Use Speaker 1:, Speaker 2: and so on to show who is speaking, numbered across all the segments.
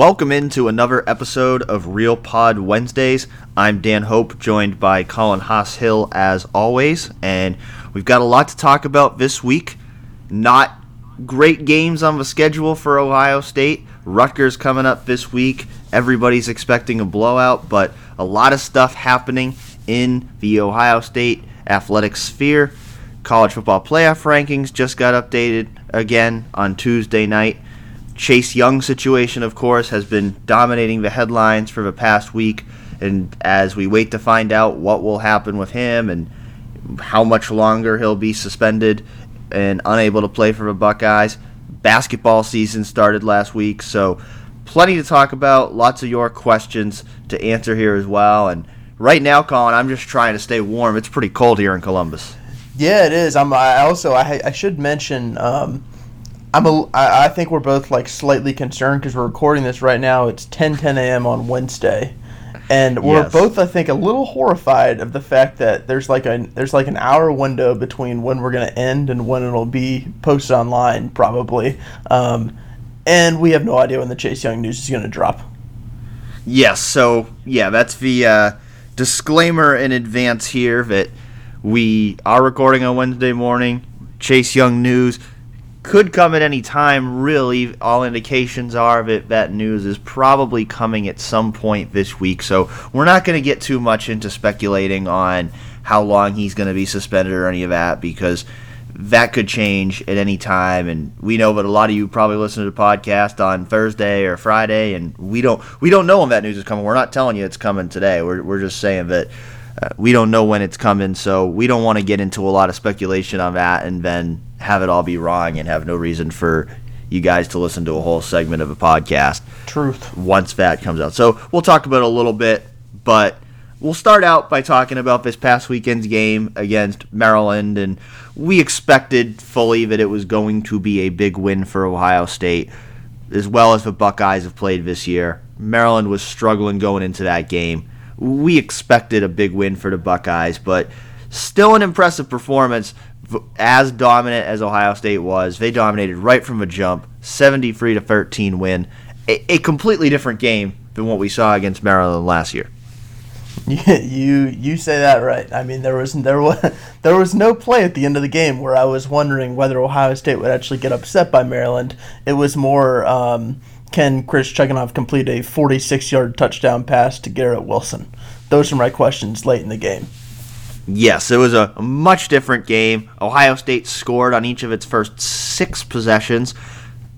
Speaker 1: Welcome into another episode of Real Pod Wednesdays. I'm Dan Hope, joined by Colin Hass-Hill as always, and we've got a lot to talk about this week. Not great games on the schedule for Ohio State. Rutgers coming up this week. Everybody's expecting a blowout, but a lot of stuff happening in the Ohio State athletic sphere. College football playoff rankings just got updated again on Tuesday night. Chase Young situation, of course, has been dominating the headlines for the past week. And as we wait to find out what will happen with him and how much longer he'll be suspended and unable to play for the Buckeyes, basketball season started last week. So, plenty to talk about. Lots of your questions to answer here as well. And right now, Colin, I'm just trying to stay warm. It's pretty cold here in Columbus.
Speaker 2: Yeah, it is. I'm. I also. I, I should mention. Um, I'm a, I, I think we're both like slightly concerned because we're recording this right now. It's 10 10 a.m. on Wednesday, and we're
Speaker 1: Yes.
Speaker 2: both I think a little horrified of the fact that there's like a there's like an hour window between when we're gonna end and when it'll be posted online probably, um, and we have no idea when the Chase Young news is gonna drop.
Speaker 1: Yes, so yeah, that's the uh, disclaimer in advance here that we are recording on Wednesday morning. Chase Young news could come at any time, really. All indications are that that news is probably coming at some point this week, so we're not going to get too much into speculating on how long he's going to be suspended or any of that because that could change at any time. And we know that a lot of you probably listen to the podcast on Thursday or Friday and we don't we don't know when that news is coming. We're not telling you it's coming today. We're, we're just saying that uh, we don't know when it's coming. So we don't want to get into a lot of speculation on that and then have it all be wrong and have no reason for you guys to listen to a whole segment of a podcast
Speaker 2: Truth.
Speaker 1: once that comes out. So we'll talk about it a little bit, but we'll start out by talking about this past weekend's game against Maryland, and we expected fully that it was going to be a big win for Ohio State, as well as the Buckeyes have played this year. Maryland was struggling going into that game. We expected a big win for the Buckeyes, but still an impressive performance. As dominant as Ohio State was, they dominated right from the jump, 73 to 13 win. A, a completely different game than what we saw against Maryland last year.
Speaker 2: You you say that right. I mean, there was there was there was no play at the end of the game where I was wondering whether Ohio State would actually get upset by Maryland. It was more um, can Chris Chugunov complete a 46 yard touchdown pass to Garrett Wilson? Those are my questions late in the game.
Speaker 1: Yes, it was a, much different game. Ohio State scored on each of its first six possessions.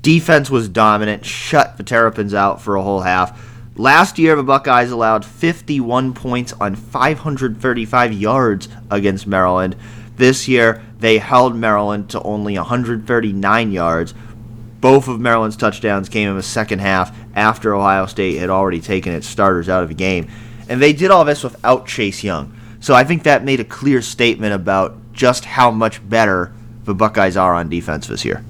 Speaker 1: Defense was dominant, shut the Terrapins out for a whole half. Last year, the Buckeyes allowed 51 points on 535 yards against Maryland. This year, they held Maryland to only 139 yards. Both of Maryland's touchdowns came in the second half after Ohio State had already taken its starters out of the game. And they did all this without Chase Young. So I think that made a clear statement about just how much better the Buckeyes are on defense this year.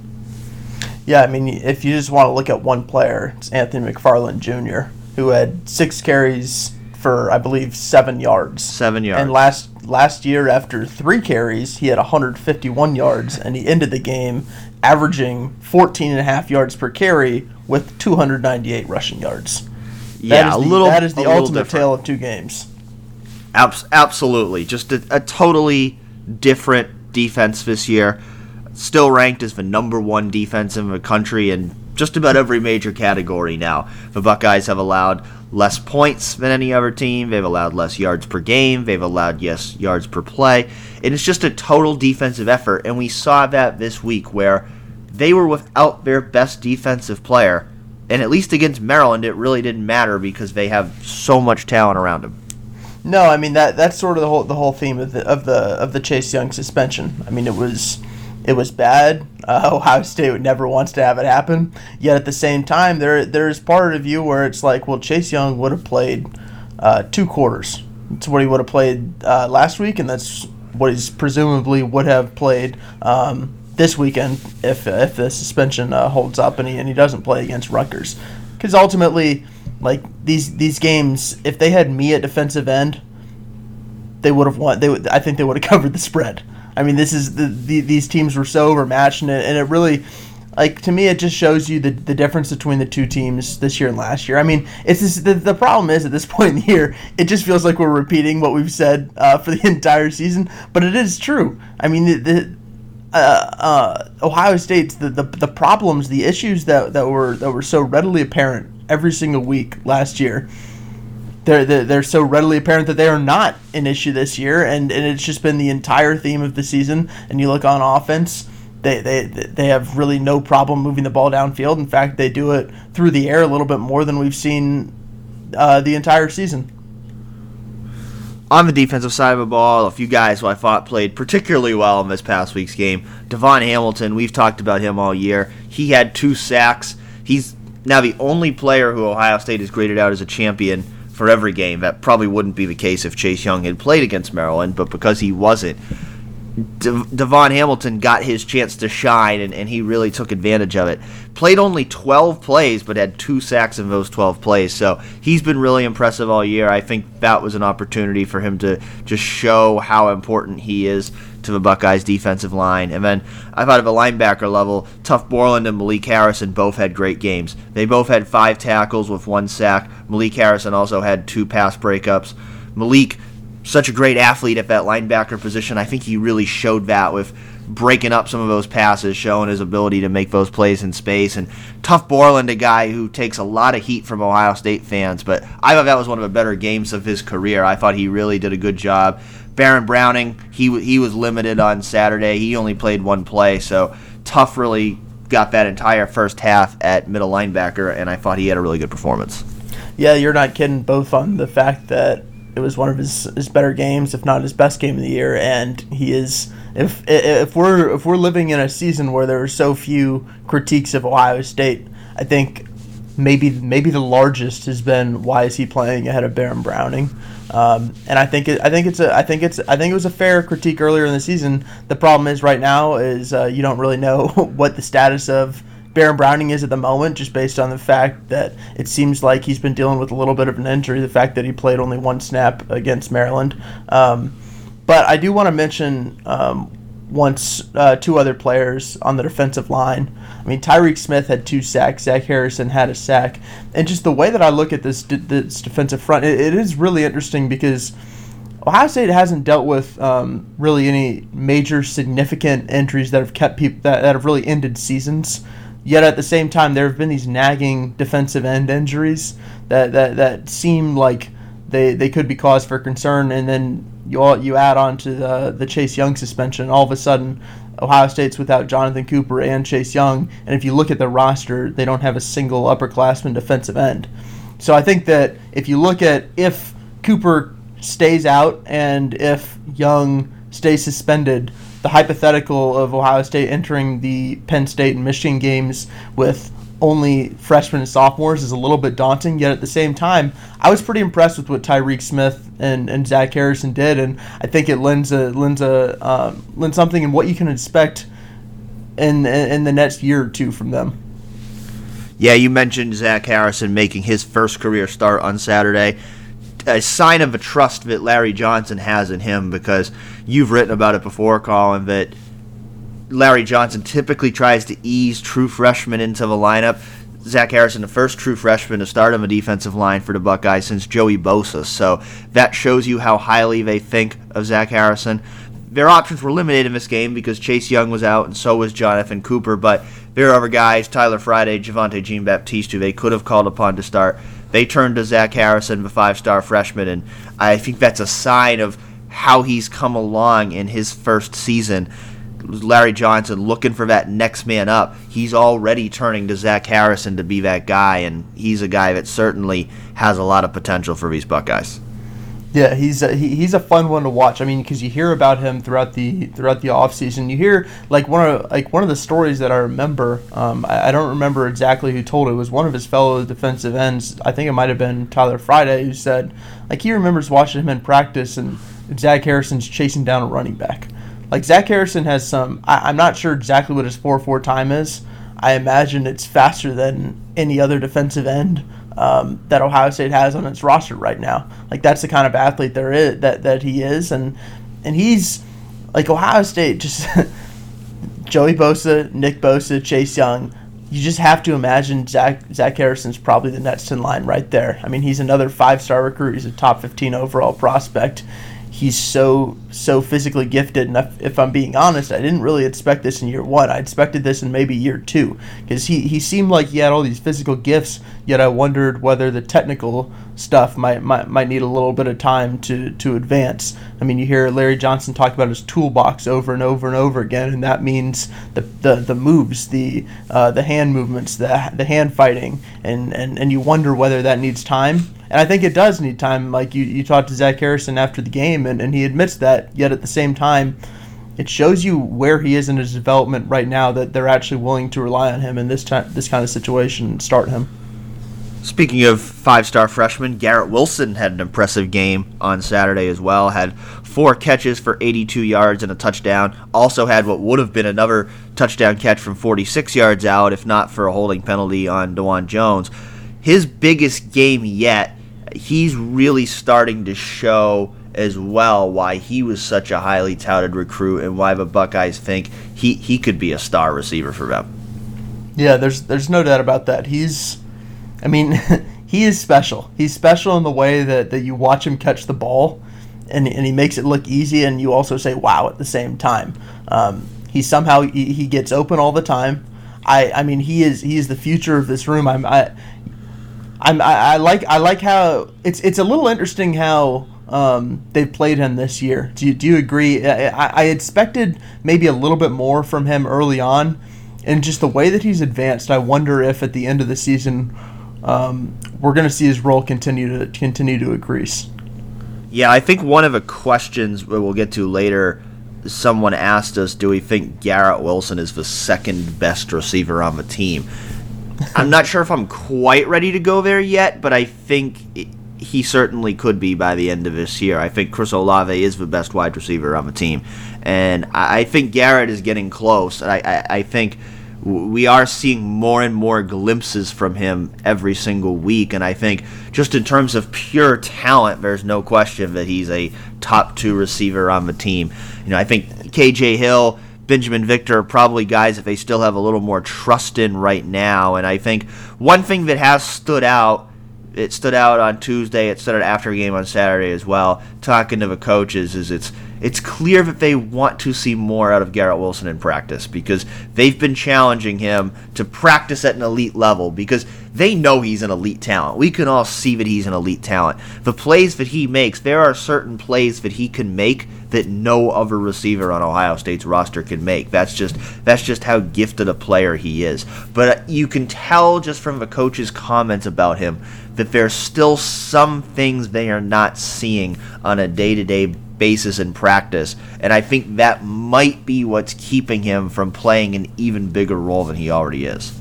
Speaker 2: Yeah, I mean, if you just want to look at one player, it's Anthony McFarland Jr., who had six carries for I believe seven yards.
Speaker 1: Seven yards.
Speaker 2: And last last year, after three carries, he had 151 yards, and he ended the game averaging 14 and a half yards per carry with 298 rushing yards.
Speaker 1: yeah,
Speaker 2: that is
Speaker 1: a
Speaker 2: the,
Speaker 1: little.
Speaker 2: That is the ultimate tale of two games.
Speaker 1: Abs- absolutely. Just a, a totally different defense this year. Still ranked as the number one defense in the country in just about every major category now. The Buckeyes have allowed less points than any other team. They've allowed less yards per game. They've allowed, yes, yards per play. And it's just a total defensive effort. And we saw that this week where they were without their best defensive player. And at least against Maryland, it really didn't matter because they have so much talent around them.
Speaker 2: No, I mean that that's sort of the whole the whole theme of the of the of the Chase Young suspension. I mean it was it was bad. Uh, Ohio State never wants to have it happen. Yet at the same time, there there's part of you where it's like, well, Chase Young would have played uh, two quarters. It's what he would have played uh, last week, and that's what he's presumably would have played um, this weekend if if the suspension uh, holds up and he and he doesn't play against Rutgers. Because ultimately, like these these games, if they had me at defensive end, they would have won. They would, I think they would have covered the spread. I mean, this is the, the these teams were so overmatched, and it, and it really like to me it just shows you the, the difference between the two teams this year and last year i mean it's just, the, the problem is at this point in the year it just feels like we're repeating what we've said uh, for the entire season but it is true i mean the, the uh, uh, ohio state's the, the, the problems the issues that, that were that were so readily apparent every single week last year they're, they're, they're so readily apparent that they are not an issue this year and, and it's just been the entire theme of the season and you look on offense they, they they have really no problem moving the ball downfield. In fact, they do it through the air a little bit more than we've seen uh, the entire season.
Speaker 1: On the defensive side of the ball, a few guys who I thought played particularly well in this past week's game. DaVon Hamilton, we've talked about him all year. He had two sacks. He's now the only player who Ohio State has graded out as a champion for every game. That probably wouldn't be the case if Chase Young had played against Maryland, but because he wasn't, De- DaVon Hamilton got his chance to shine, and, and he really took advantage of it. Played only 12 plays, but had two sacks in those 12 plays. So he's been really impressive all year. I think that was an opportunity for him to just show how important he is to the Buckeyes defensive line. And then I thought of a linebacker level, Tuf Borland and Malik Harrison both had great games. They both had five tackles with one sack. Malik Harrison also had two pass breakups. Malik such a great athlete at that linebacker position. I think he really showed that with breaking up some of those passes, showing his ability to make those plays in space. And Tuf Borland, a guy who takes a lot of heat from Ohio State fans, but I thought that was one of the better games of his career. I thought he really did a good job. Baron Browning, he he was limited on Saturday. He only played one play, so Tuf really got that entire first half at middle linebacker, and I thought he had a really good performance.
Speaker 2: Yeah, you're not kidding. Both on the fact that it was one of his, his better games, if not his best game of the year. And he is if if we're if we're living in a season where there are so few critiques of Ohio State, I think maybe maybe the largest has been why is he playing ahead of Baron Browning. Um, and I think it, I think it's a I think it's I think it was a fair critique earlier in the season. The problem is right now is uh, you don't really know what the status of Baron Browning is at the moment, just based on the fact that it seems like he's been dealing with a little bit of an injury, the fact that he played only one snap against Maryland. Um, but I do want to mention um, once uh, two other players on the defensive line. I mean, Tyreke Smith had two sacks. Zach Harrison had a sack, and just the way that I look at this this defensive front, it, it is really interesting because. Ohio State hasn't dealt with um, really any major significant injuries that have kept people that, that have really ended seasons. Yet at the same time, there have been these nagging defensive end injuries that, that, that seem like they, they could be cause for concern. And then you all, you add on to the, the Chase Young suspension. All of a sudden, Ohio State's without Jonathan Cooper and Chase Young. And if you look at the roster, they don't have a single upperclassman defensive end. So I think that if you look at if Cooper stays out and if Young stays suspended, the hypothetical of Ohio State entering the Penn State and Michigan games with only freshmen and sophomores is a little bit daunting. Yet at the same time, I was pretty impressed with what Tyreke Smith and, and Zach Harrison did, and I think it lends a lends a um, lends something in what you can expect in in the next year or two from them.
Speaker 1: Yeah, you mentioned Zach Harrison making his first career start on Saturday a sign of a trust that Larry Johnson has in him because you've written about it before, Colin, that Larry Johnson typically tries to ease true freshmen into the lineup. Zach Harrison, the first true freshman to start on the defensive line for the Buckeyes since Joey Bosa. So that shows you how highly they think of Zach Harrison. Their options were limited in this game because Chase Young was out and so was Jonathan Cooper, but there are other guys, Tyler Friday, Javontae Jean Baptiste, who they could have called upon to start. They turned to Zach Harrison, the five star freshman, and I think that's a sign of how he's come along in his first season. Larry Johnson looking for that next man up. He's already turning to Zach Harrison to be that guy, and he's a guy that certainly has a lot of potential for these Buckeyes.
Speaker 2: Yeah, he's a, he, he's a fun one to watch. I mean, because you hear about him throughout the throughout the off season. You hear like one of like one of the stories that I remember. Um, I, I, don't remember exactly who told it. it. was one of his fellow defensive ends. I think it might have been Tyler Friday who said like he remembers watching him in practice and Zach Harrison's chasing down a running back. Like Zach Harrison has some. I, I'm not sure exactly what his four four time is. I imagine it's faster than any other defensive end um, that Ohio State has on its roster right now. Like that's the kind of athlete there is that that he is, and and he's like Ohio State just Joey Bosa, Nick Bosa, Chase Young. You just have to imagine Zach Zach Harrison's probably the next in line right there. I mean, he's another five star recruit. He's a top 15 overall prospect he's so so physically gifted and if, if, i'm being honest i didn't really expect this in year one. I expected this in maybe year two because he, he seemed like he had all these physical gifts yet i wondered whether the technical stuff might, might might need a little bit of time to to advance. I mean you hear larry johnson talk about his toolbox over and over and over again and that means the the, the moves the uh, the hand movements the, the hand fighting and, and and you wonder whether that needs time and I think it does need time. Like you, you talked to Zach Harrison after the game, and, and he admits that. Yet at the same time, it shows you where he is in his development right now that they're actually willing to rely on him in this time, this kind of situation and start him.
Speaker 1: Speaking of five-star freshman, Garrett Wilson had an impressive game on Saturday as well. Had four catches for 82 yards and a touchdown. Also had what would have been another touchdown catch from 46 yards out, if not for a holding penalty on Dawand Jones. His biggest game yet he's really starting to show as well why he was such a highly touted recruit and why the Buckeyes think he, he could be a star receiver for them.
Speaker 2: Yeah, there's there's no doubt about that. He's I mean, he is special. He's special in the way that, that you watch him catch the ball and, and he makes it look easy and you also say wow at the same time. Um, he somehow he, he gets open all the time. I, I mean he is he is the future of this room. I'm I I'm, I, I like I like how it's it's a little interesting how um, they've played him this year. Do you, do you agree? I, I expected maybe a little bit more from him early on, and just the way that he's advanced. I wonder if at the end of the season um, we're going to see his role continue to continue to increase.
Speaker 1: Yeah, I think one of the questions we'll get to later. Someone asked us, "Do we think Garrett Wilson is the second best receiver on the team?" I'm not sure if I'm quite ready to go there yet, but I think he certainly could be by the end of this year. I think Chris Olave is the best wide receiver on the team, and I think Garrett is getting close. I, I, I think we are seeing more and more glimpses from him every single week, and I think just in terms of pure talent, there's no question that he's a top two receiver on the team. You know, I think KJ Hill Binjimen Victor probably guys that they still have a little more trust in right now. And I think one thing that has stood out, it stood out on Tuesday, it stood out after a game on Saturday as well, talking to the coaches, is it's it's clear that they want to see more out of Garrett Wilson in practice because they've been challenging him to practice at an elite level because they know he's an elite talent. We can all see that he's an elite talent. The plays that he makes, there are certain plays that he can make that no other receiver on Ohio State's roster can make. That's just that's just how gifted a player he is. But uh, you can tell just from the coach's comments about him that there's still some things they are not seeing on a day-to-day basis in practice, and I think that might be what's keeping him from playing an even bigger role than he already is.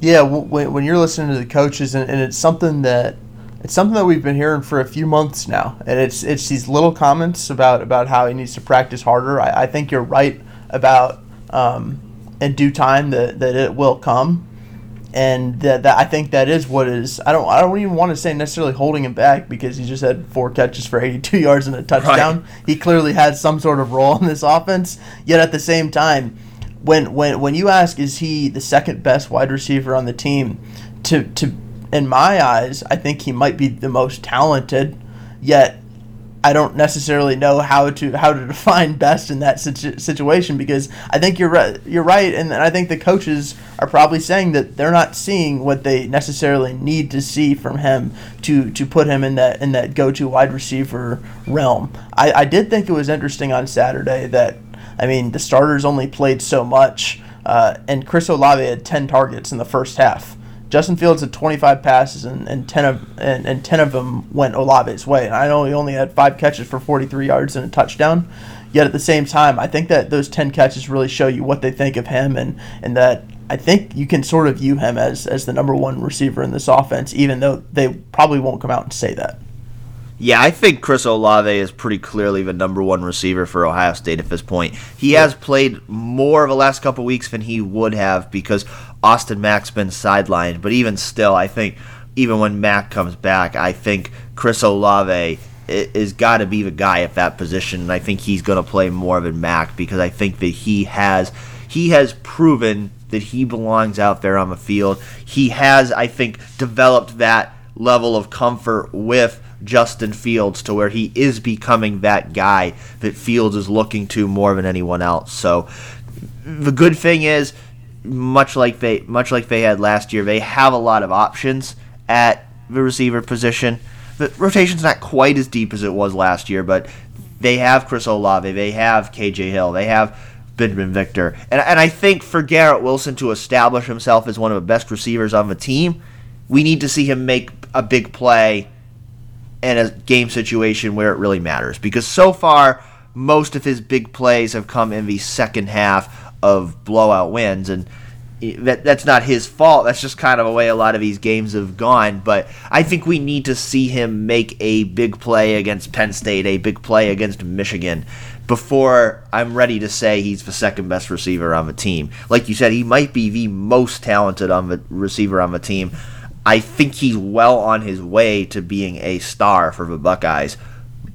Speaker 2: Yeah, when, when you're listening to the coaches, and, and it's something that it's something that we've been hearing for a few months now, and it's it's these little comments about about how he needs to practice harder. I, I think you're right about um, in due time that, that it will come, and that, that I think that is what is. I don't I don't even want to say necessarily holding him back because he just had four catches for 82 yards and a touchdown. Right. He clearly had some sort of role in this offense. Yet at the same time, when when when you ask is he the second best wide receiver on the team, to to in my eyes, I think he might be the most talented. Yet, I don't necessarily know how to how to define best in that situ- situation because I think you're right. You're right, and I think the coaches are probably saying that they're not seeing what they necessarily need to see from him to to put him in that in that go to wide receiver realm. I, I did think it was interesting on Saturday that I mean the starters only played so much, uh, and Chris Olave had ten targets in the first half. Justin Fields had 25 passes and, and 10 of and, and 10 of them went Olave's way. And I know he only had five catches for 43 yards and a touchdown. Yet at the same time, I think that those 10 catches really show you what they think of him and and that I think you can sort of view him as as the number one receiver in this offense, even though they probably won't come out and say that.
Speaker 1: Yeah, I think Chris Olave is pretty clearly the number one receiver for Ohio State at this point. He yeah. has played more of the last couple weeks than he would have because Austin Mack's been sidelined. But even still, I think even when Mack comes back, I think Chris Olave is got to be the guy at that position, and I think he's going to play more than Mack because I think that he has he has proven that he belongs out there on the field. He has, I think, developed that level of comfort with Justin Fields to where he is becoming that guy that Fields is looking to more than anyone else. So the good thing is, much like they much like they had last year, they have a lot of options at the receiver position. The rotation's not quite as deep as it was last year, but they have Chris Olave, they have KJ Hill, they have Binjimen Victor. And, and I think for Garrett Wilson to establish himself as one of the best receivers on the team, we need to see him make a big play in a game situation where it really matters. Because so far, most of his big plays have come in the second half of blowout wins. And that that's not his fault. That's just kind of a way a lot of these games have gone. But I think we need to see him make a big play against Penn State, a big play against Michigan, before I'm ready to say he's the second best receiver on the team. Like you said, he might be the most talented on the receiver on the team. I think he's well on his way to being a star for the Buckeyes,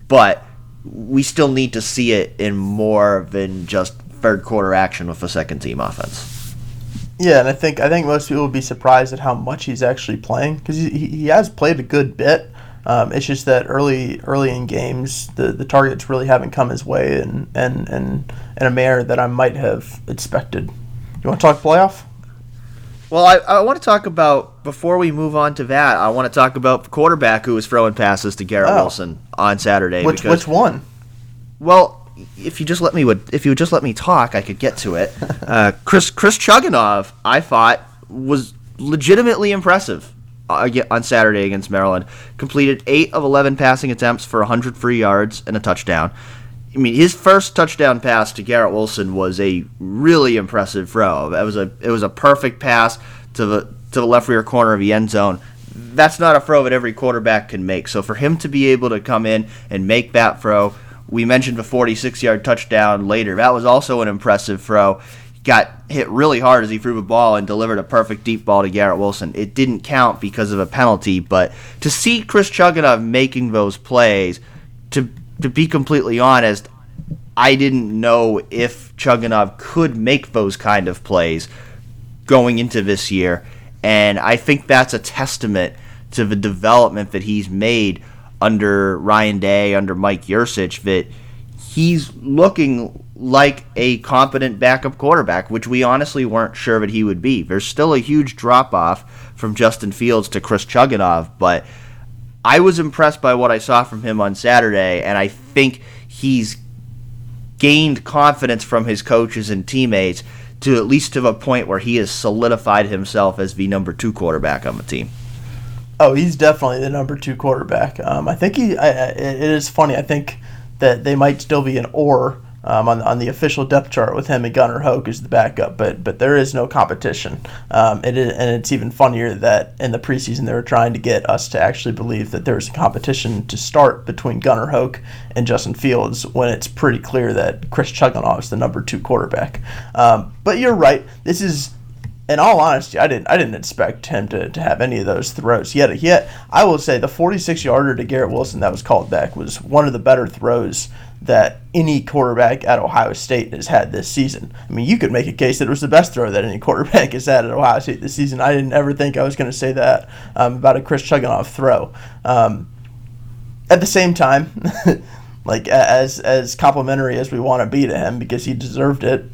Speaker 1: but we still need to see it in more than just third quarter action with the second team offense.
Speaker 2: Yeah, and I think I think most people would be surprised at how much he's actually playing because he, he has played a good bit. Um, it's just that early early in games, the, the targets really haven't come his way and and and in a manner that I might have expected. You want to talk playoff?
Speaker 1: Well, I, I want to talk about before we move on to that. I want to talk about the quarterback who was throwing passes to Garrett oh. Wilson on Saturday.
Speaker 2: Which which one?
Speaker 1: Well, if you just let me would if you would just let me talk, I could get to it. Uh, Chris Chris Chugunov, I thought was legitimately impressive uh, on Saturday against Maryland. Completed eight of eleven passing attempts for 100 free yards and a touchdown. I mean, his first touchdown pass to Garrett Wilson was a really impressive throw. It was a it was a perfect pass to the to the left rear corner of the end zone. That's not a throw that every quarterback can make. So for him to be able to come in and make that throw we mentioned the 46 yard touchdown later. That was also an impressive throw. Got hit really hard as he threw the ball and delivered a perfect deep ball to Garrett Wilson. It didn't count because of a penalty, but to see Chris Chugunov making those plays, to to be completely honest, I didn't know if Chugunov could make those kind of plays going into this year. And I think that's a testament to the development that he's made under Ryan Day, under Mike Yurcich, that he's looking like a competent backup quarterback, which we honestly weren't sure that he would be. There's still a huge drop off from Justin Fields to Chris Chugunov, but I was impressed by what I saw from him on Saturday, and I think he's gained confidence from his coaches and teammates to at least to the point where he has solidified himself as the number two quarterback on the team.
Speaker 2: Oh, he's definitely the number two quarterback. Um, I think he. I, it is funny. I think that they might still be an or um, on, on the official depth chart with him and Gunnar Hoke as the backup, but but there is no competition. Um, it is, and it's even funnier that in the preseason they were trying to get us to actually believe that there was a competition to start between Gunnar Hoke and Justin Fields when it's pretty clear that Chris Chugunov is the number two quarterback. Um, but you're right. This is in all honesty, I didn't I didn't expect him to, to have any of those throws. Yet yet I will say the 46 yarder to Garrett Wilson that was called back was one of the better throws that any quarterback at Ohio State has had this season. I mean, you could make a case that it was the best throw that any quarterback has had at Ohio State this season. I didn't ever think I was going to say that um, about a Chris Chugunov throw. Um, at the same time, like as as complimentary as we want to be to him because he deserved it.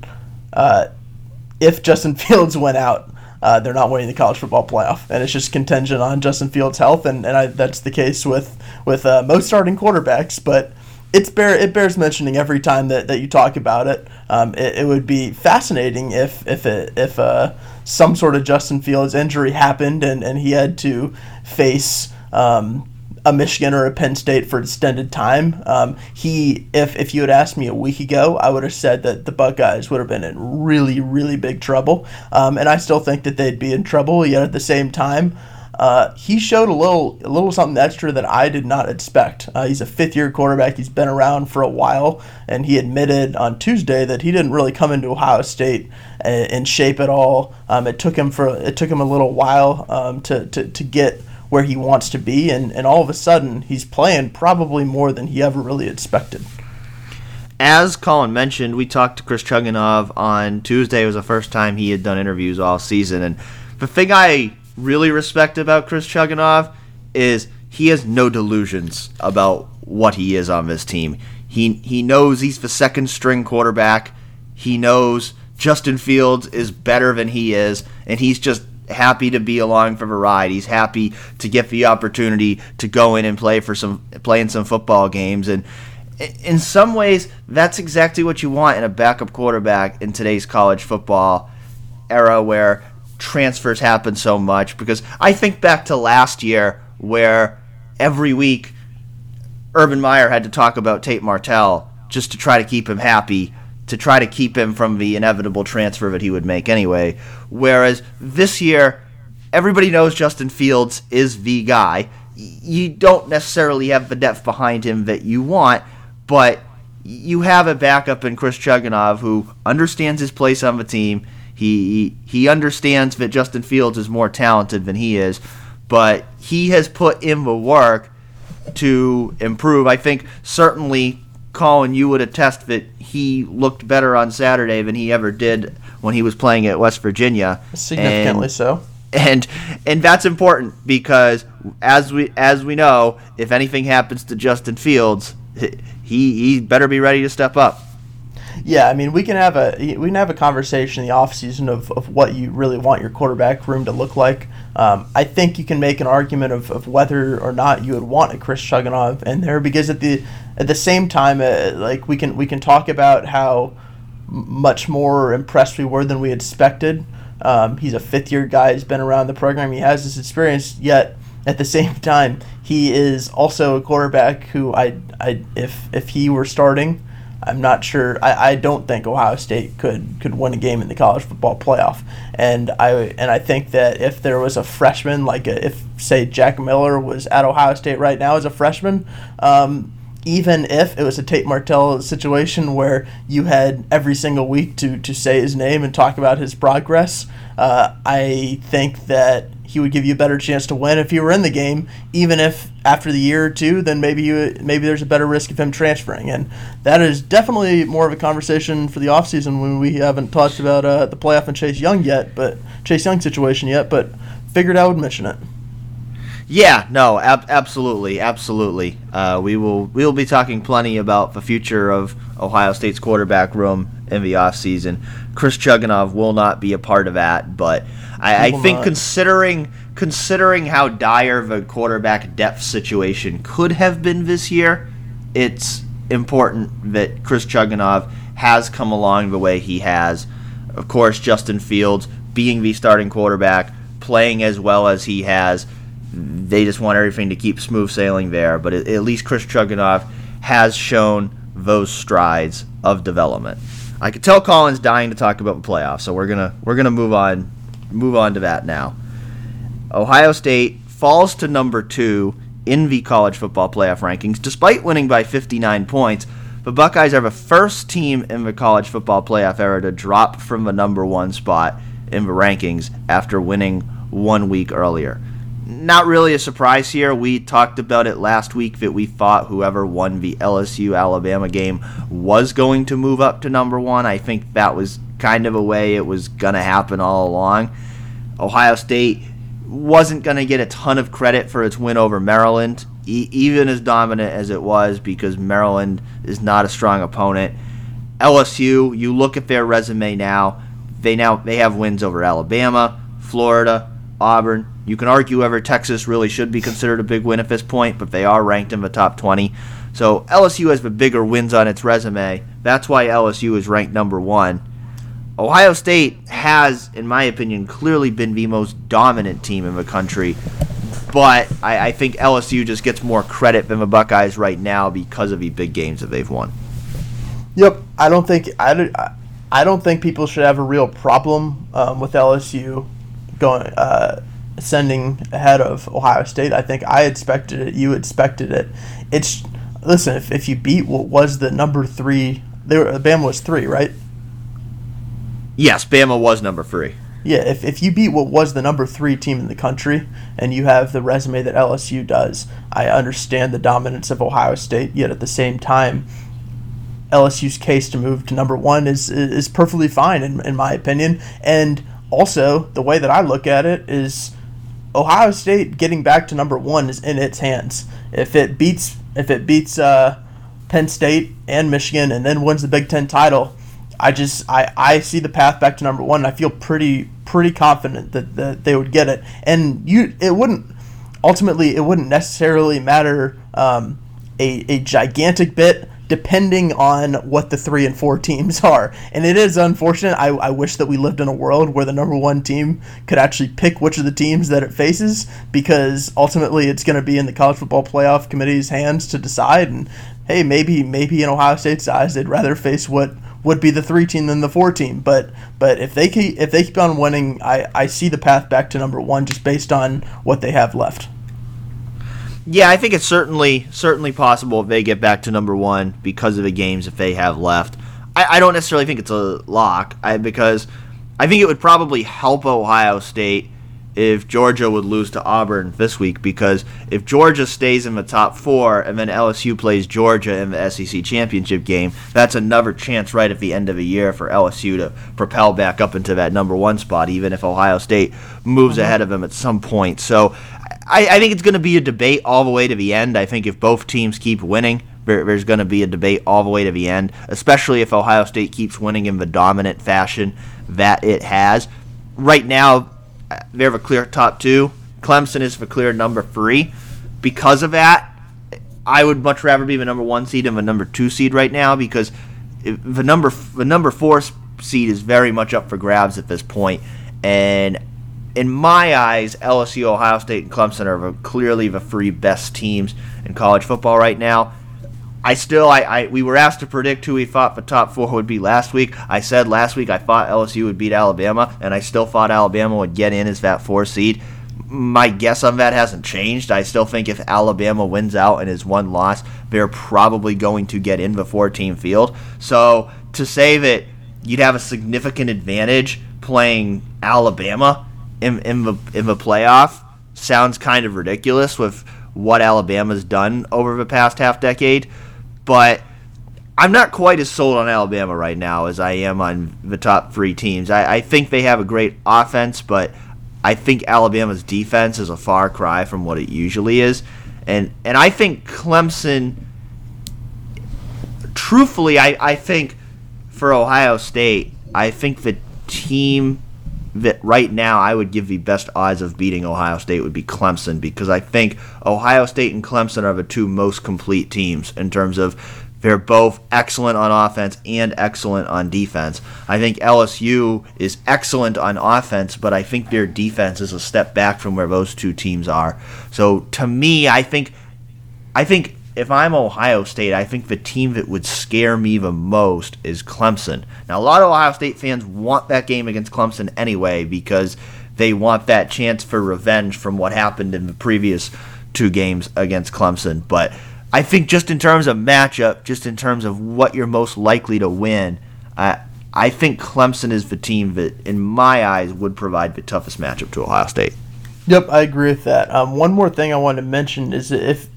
Speaker 2: Uh, if Justin Fields went out, uh, they're not winning the college football playoff, and it's just contingent on Justin Fields' health, and, and I, that's the case with with uh, most starting quarterbacks. But it's bear it bears mentioning every time that, that you talk about it. Um, it, it would be fascinating if if it, if uh, some sort of Justin Fields injury happened and, and he had to face um, a Michigan or a Penn State for extended time. Um, he, if if you had asked me a week ago, I would have said that the Buckeyes would have been in really really big trouble, um, and I still think that they'd be in trouble. Yet at the same time. Uh, he showed a little, a little something extra that I did not expect. Uh, he's a fifth-year quarterback. He's been around for a while, and he admitted on Tuesday that he didn't really come into Ohio State in shape at all. Um, it took him for, it took him a little while um, to, to, to get where he wants to be, and, and all of a sudden he's playing probably more than he ever really expected.
Speaker 1: as Colin mentioned, we talked to Chris Chugunov on Tuesday. It was the first time he had done interviews all season, and the thing I really respect about Chris Chugunov is he has no delusions about what he is on this team. He he knows he's the second string quarterback. He knows Justin Fields is better than he is, and he's just happy to be along for the ride. He's happy to get the opportunity to go in and play for some play in some football games. And in some ways that's exactly what you want in a backup quarterback in today's college football era where transfers happen so much. Because I think back to last year where every week Urban Meyer had to talk about Tate Martell just to try to keep him happy to try to keep him from the inevitable transfer that he would make anyway. Whereas this year, everybody knows Justin Fields is the guy. You don't necessarily have the depth behind him that you want, but you have a backup in Chris Chugunov who understands his place on the team. He he understands that Justin Fields is more talented than he is, but he has put in the work to improve. I think certainly Colin, you would attest that he looked better on Saturday than he ever did when he was playing at West Virginia.
Speaker 2: Significantly and, so.
Speaker 1: And and that's important because as we as we know, if anything happens to Justin Fields, he he better be ready to step up.
Speaker 2: Yeah, I mean, we can have a we can have a conversation in the offseason of, of what you really want your quarterback room to look like. Um, I think you can make an argument of, of whether or not you would want a Chris Chugunov in there because at the at the same time, uh, like we can we can talk about how much more impressed we were than we expected. Um, he's a fifth year guy. He's been around the program. He has this experience. Yet at the same time, he is also a quarterback who I I if if he were starting I'm not sure. I, I don't think Ohio State could could win a game in the college football playoff. And I and I think that if there was a freshman, like a, if say Jack Miller was at Ohio State right now as a freshman, um, even if it was a Tate Martell situation where you had every single week to to say his name and talk about his progress, uh, I think that he would give you a better chance to win if he were in the game, even if after the year or two, then maybe you maybe there's a better risk of him transferring. And that is definitely more of a conversation for the offseason when we haven't talked about uh, the playoff and Chase Young yet, but Chase Young situation yet, but figured I would mention it.
Speaker 1: Yeah, no, ab- absolutely, absolutely. Uh, we will we will be talking plenty about the future of Ohio State's quarterback room in the offseason. Chris Chugunov will not be a part of that, but I, I think not. considering considering how dire the quarterback depth situation could have been this year, it's important that Chris Chugunov has come along the way he has. Of course, Justin Fields being the starting quarterback, playing as well as he has, they just want everything to keep smooth sailing there. But at least Chris Chugunov has shown those strides of development. I could tell Colin's dying to talk about the playoffs, so we're gonna we're gonna move on move on to that now. Ohio State falls to number two in the college football playoff rankings, despite winning by 59 points. The Buckeyes are the first team in the college football playoff era to drop from the number one spot in the rankings after winning one week earlier. Not really a surprise here. We talked about it last week that we thought whoever won the LSU Alabama game was going to move up to number one. I think that was kind of a way it was going to happen all along. Ohio State wasn't going to get a ton of credit for its win over Maryland, e- even as dominant as it was, because Maryland is not a strong opponent. LSU, you look at their resume now; they now they have wins over Alabama, Florida, Auburn. You can argue whether Texas really should be considered a big win at this point, but they are ranked in the top 20. So LSU has the bigger wins on its resume. That's why LSU is ranked number one. Ohio State has, in my opinion, clearly been the most dominant team in the country. But I, I, think LSU just gets more credit than the Buckeyes right now because of the big games that they've won.
Speaker 2: Yep, I don't think I, I don't think people should have a real problem um, with LSU going uh, sending ahead of Ohio State. I think I expected it. You expected it. It's listen if, if you beat what was the number three. They were Bama was three, right?
Speaker 1: Yes, Bama was number three.
Speaker 2: Yeah, if, if you beat what was the number three team in the country and you have the resume that LSU does, I understand the dominance of Ohio State, yet at the same time, LSU's case to move to number one is is perfectly fine in, in my opinion. And also, the way that I look at it is Ohio State getting back to number one is in its hands. If it beats if it beats uh, Penn State and Michigan and then wins the Big Ten title, I just I, I see the path back to number one. I feel pretty pretty confident that, that they would get it. And you it wouldn't ultimately it wouldn't necessarily matter um, a, a gigantic bit depending on what the three and four teams are. And it is unfortunate. I, I wish that we lived in a world where the number one team could actually pick which of the teams that it faces because ultimately it's going to be in the college football playoff committee's hands to decide. And hey, maybe maybe in Ohio State's eyes they'd rather face what would be the three team than the four team. But but if they keep if they keep on winning, I, I see the path back to number one just based on what they have left.
Speaker 1: Yeah, I think it's certainly certainly possible if they get back to number one because of the games if they have left. I, I don't necessarily think it's a lock I, because I think it would probably help Ohio State if Georgia would lose to Auburn this week because if Georgia stays in the top four and then LSU plays Georgia in the SEC championship game, that's another chance right at the end of the year for LSU to propel back up into that number one spot, even if Ohio State moves mm-hmm. ahead of them at some point. So I, I think it's going to be a debate all the way to the end. I think if both teams keep winning, there, there's going to be a debate all the way to the end, especially if Ohio State keeps winning in the dominant fashion that it has. Right now, uh, they have a clear top two. Clemson is the clear number three. Because of that, I would much rather be the number one seed than the number two seed right now because the number the number four seed is very much up for grabs at this point, and in my eyes, LSU, Ohio State, and Clemson are clearly the three best teams in college football right now. I still, I, I, we were asked to predict who we thought the top four would be last week. I said last week I thought LSU would beat Alabama, and I still thought Alabama would get in as that four seed. My guess on that hasn't changed. I still think if Alabama wins out and is one loss, they're probably going to get in the four-team field. So to say that you'd have a significant advantage playing Alabama in, in the in the playoff sounds kind of ridiculous with what Alabama's done over the past half decade, but I'm not quite as sold on Alabama right now as I am on the top three teams. I, I think they have a great offense, but I think Alabama's defense is a far cry from what it usually is, and and I think Clemson. Truthfully, I, I think for Ohio State, I think the team that right now I would give the best odds of beating Ohio State would be Clemson because I think Ohio State and Clemson are the two most complete teams in terms of they're both excellent on offense and excellent on defense. I think LSU is excellent on offense, but I think their defense is a step back from where those two teams are. So to me, I think I think if I'm Ohio State, I think the team that would scare me the most is Clemson. Now, a lot of Ohio State fans want that game against Clemson anyway because they want that chance for revenge from what happened in the previous two games against Clemson. But I think just in terms of matchup, just in terms of what you're most likely to win, I I think Clemson is the team that, in my eyes, would provide the toughest matchup to Ohio State.
Speaker 2: Yep, I agree with that. Um, one more thing I wanted to mention is if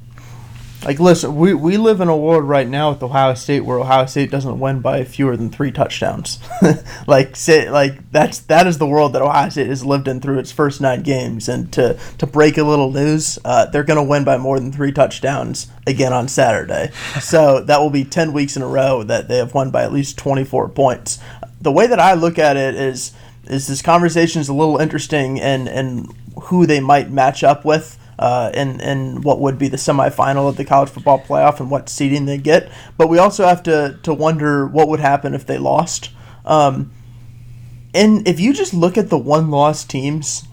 Speaker 2: like, listen, we, we live in a world right now with Ohio State where Ohio State doesn't win by fewer than three touchdowns. like, say, like that's that is the world that Ohio State has lived in through its first nine games. And to to break a little news, uh, they're going to win by more than three touchdowns again on Saturday. so that will be ten weeks in a row that they have won by at least twenty four points. The way that I look at it is is this conversation is a little interesting and and who they might match up with uh, in in what would be the semifinal of the college football playoff and what seeding they get. But we also have to to wonder what would happen if they lost. Um, and if you just look at the one loss teams,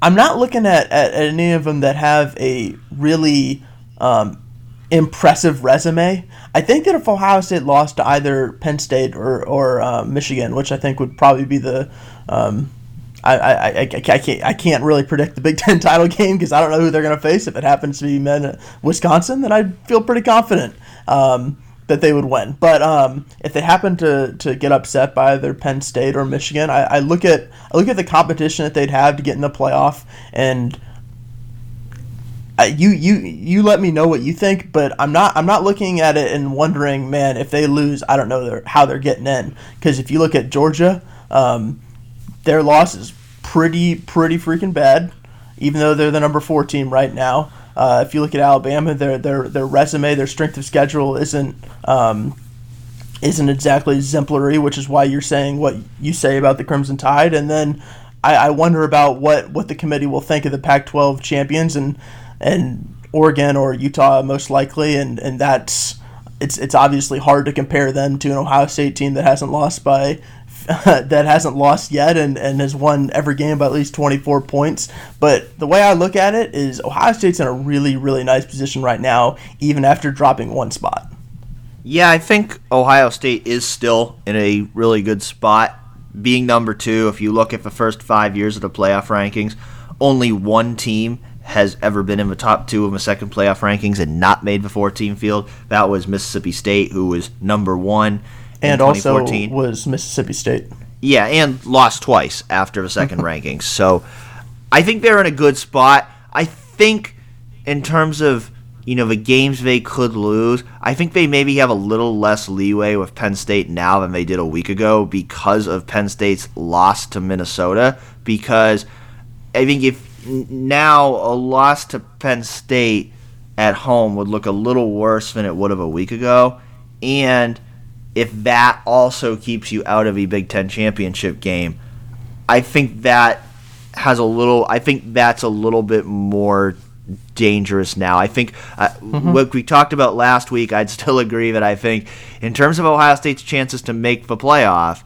Speaker 2: I'm not looking at, at, at, any of them that have a really um, impressive resume. I think that if Ohio State lost to either Penn State or, or uh, Michigan, which I think would probably be the um, I, I, I, I, can't I can't really predict the Big Ten title game because I don't know who they're going to face. If it happens to be men Wisconsin, then I feel pretty confident um, that they would win. But um, if they happen to, to get upset by either Penn State or Michigan, I, I look at I look at the competition that they'd have to get in the playoff, and uh, you you you let me know what you think, but I'm not I'm not looking at it and wondering, man, if they lose, I don't know how they're getting in. Because if you look at Georgia, um, their loss is pretty pretty freaking bad, even though they're the number four team right now. Uh, if you look at Alabama, their their their resume, their strength of schedule isn't um, isn't exactly exemplary, which is why you're saying what you say about the Crimson Tide. And then I, I wonder about what, what the committee will think of the Pac-12 champions and and Oregon or Utah most likely, and and that's it's it's obviously hard to compare them to an Ohio State team that hasn't lost by that hasn't lost yet and, and has won every game by at least 24 points. But the way I look at it is Ohio State's in a really, really nice position right now, even after dropping one spot.
Speaker 1: Yeah, I think Ohio State is still in a really good spot. Being number two, if you look at the first five years of the playoff rankings, only one team has ever been in the top two of the second playoff rankings and not made the four team field. That was Mississippi State, who was number one.
Speaker 2: And also was Mississippi State.
Speaker 1: Yeah, and lost twice after the second ranking. So I think they're in a good spot. I think in terms of you know, the games they could lose, I think they maybe have a little less leeway with Penn State now than they did a week ago because of Penn State's loss to Minnesota. Because I think if now a loss to Penn State at home would look a little worse than it would have a week ago. And if that also keeps you out of a Big Ten championship game, I think that has a little, I think that's a little bit more dangerous now. I think uh, mm-hmm. what we talked about last week, I'd still agree that I think, in terms of Ohio State's chances to make the playoff,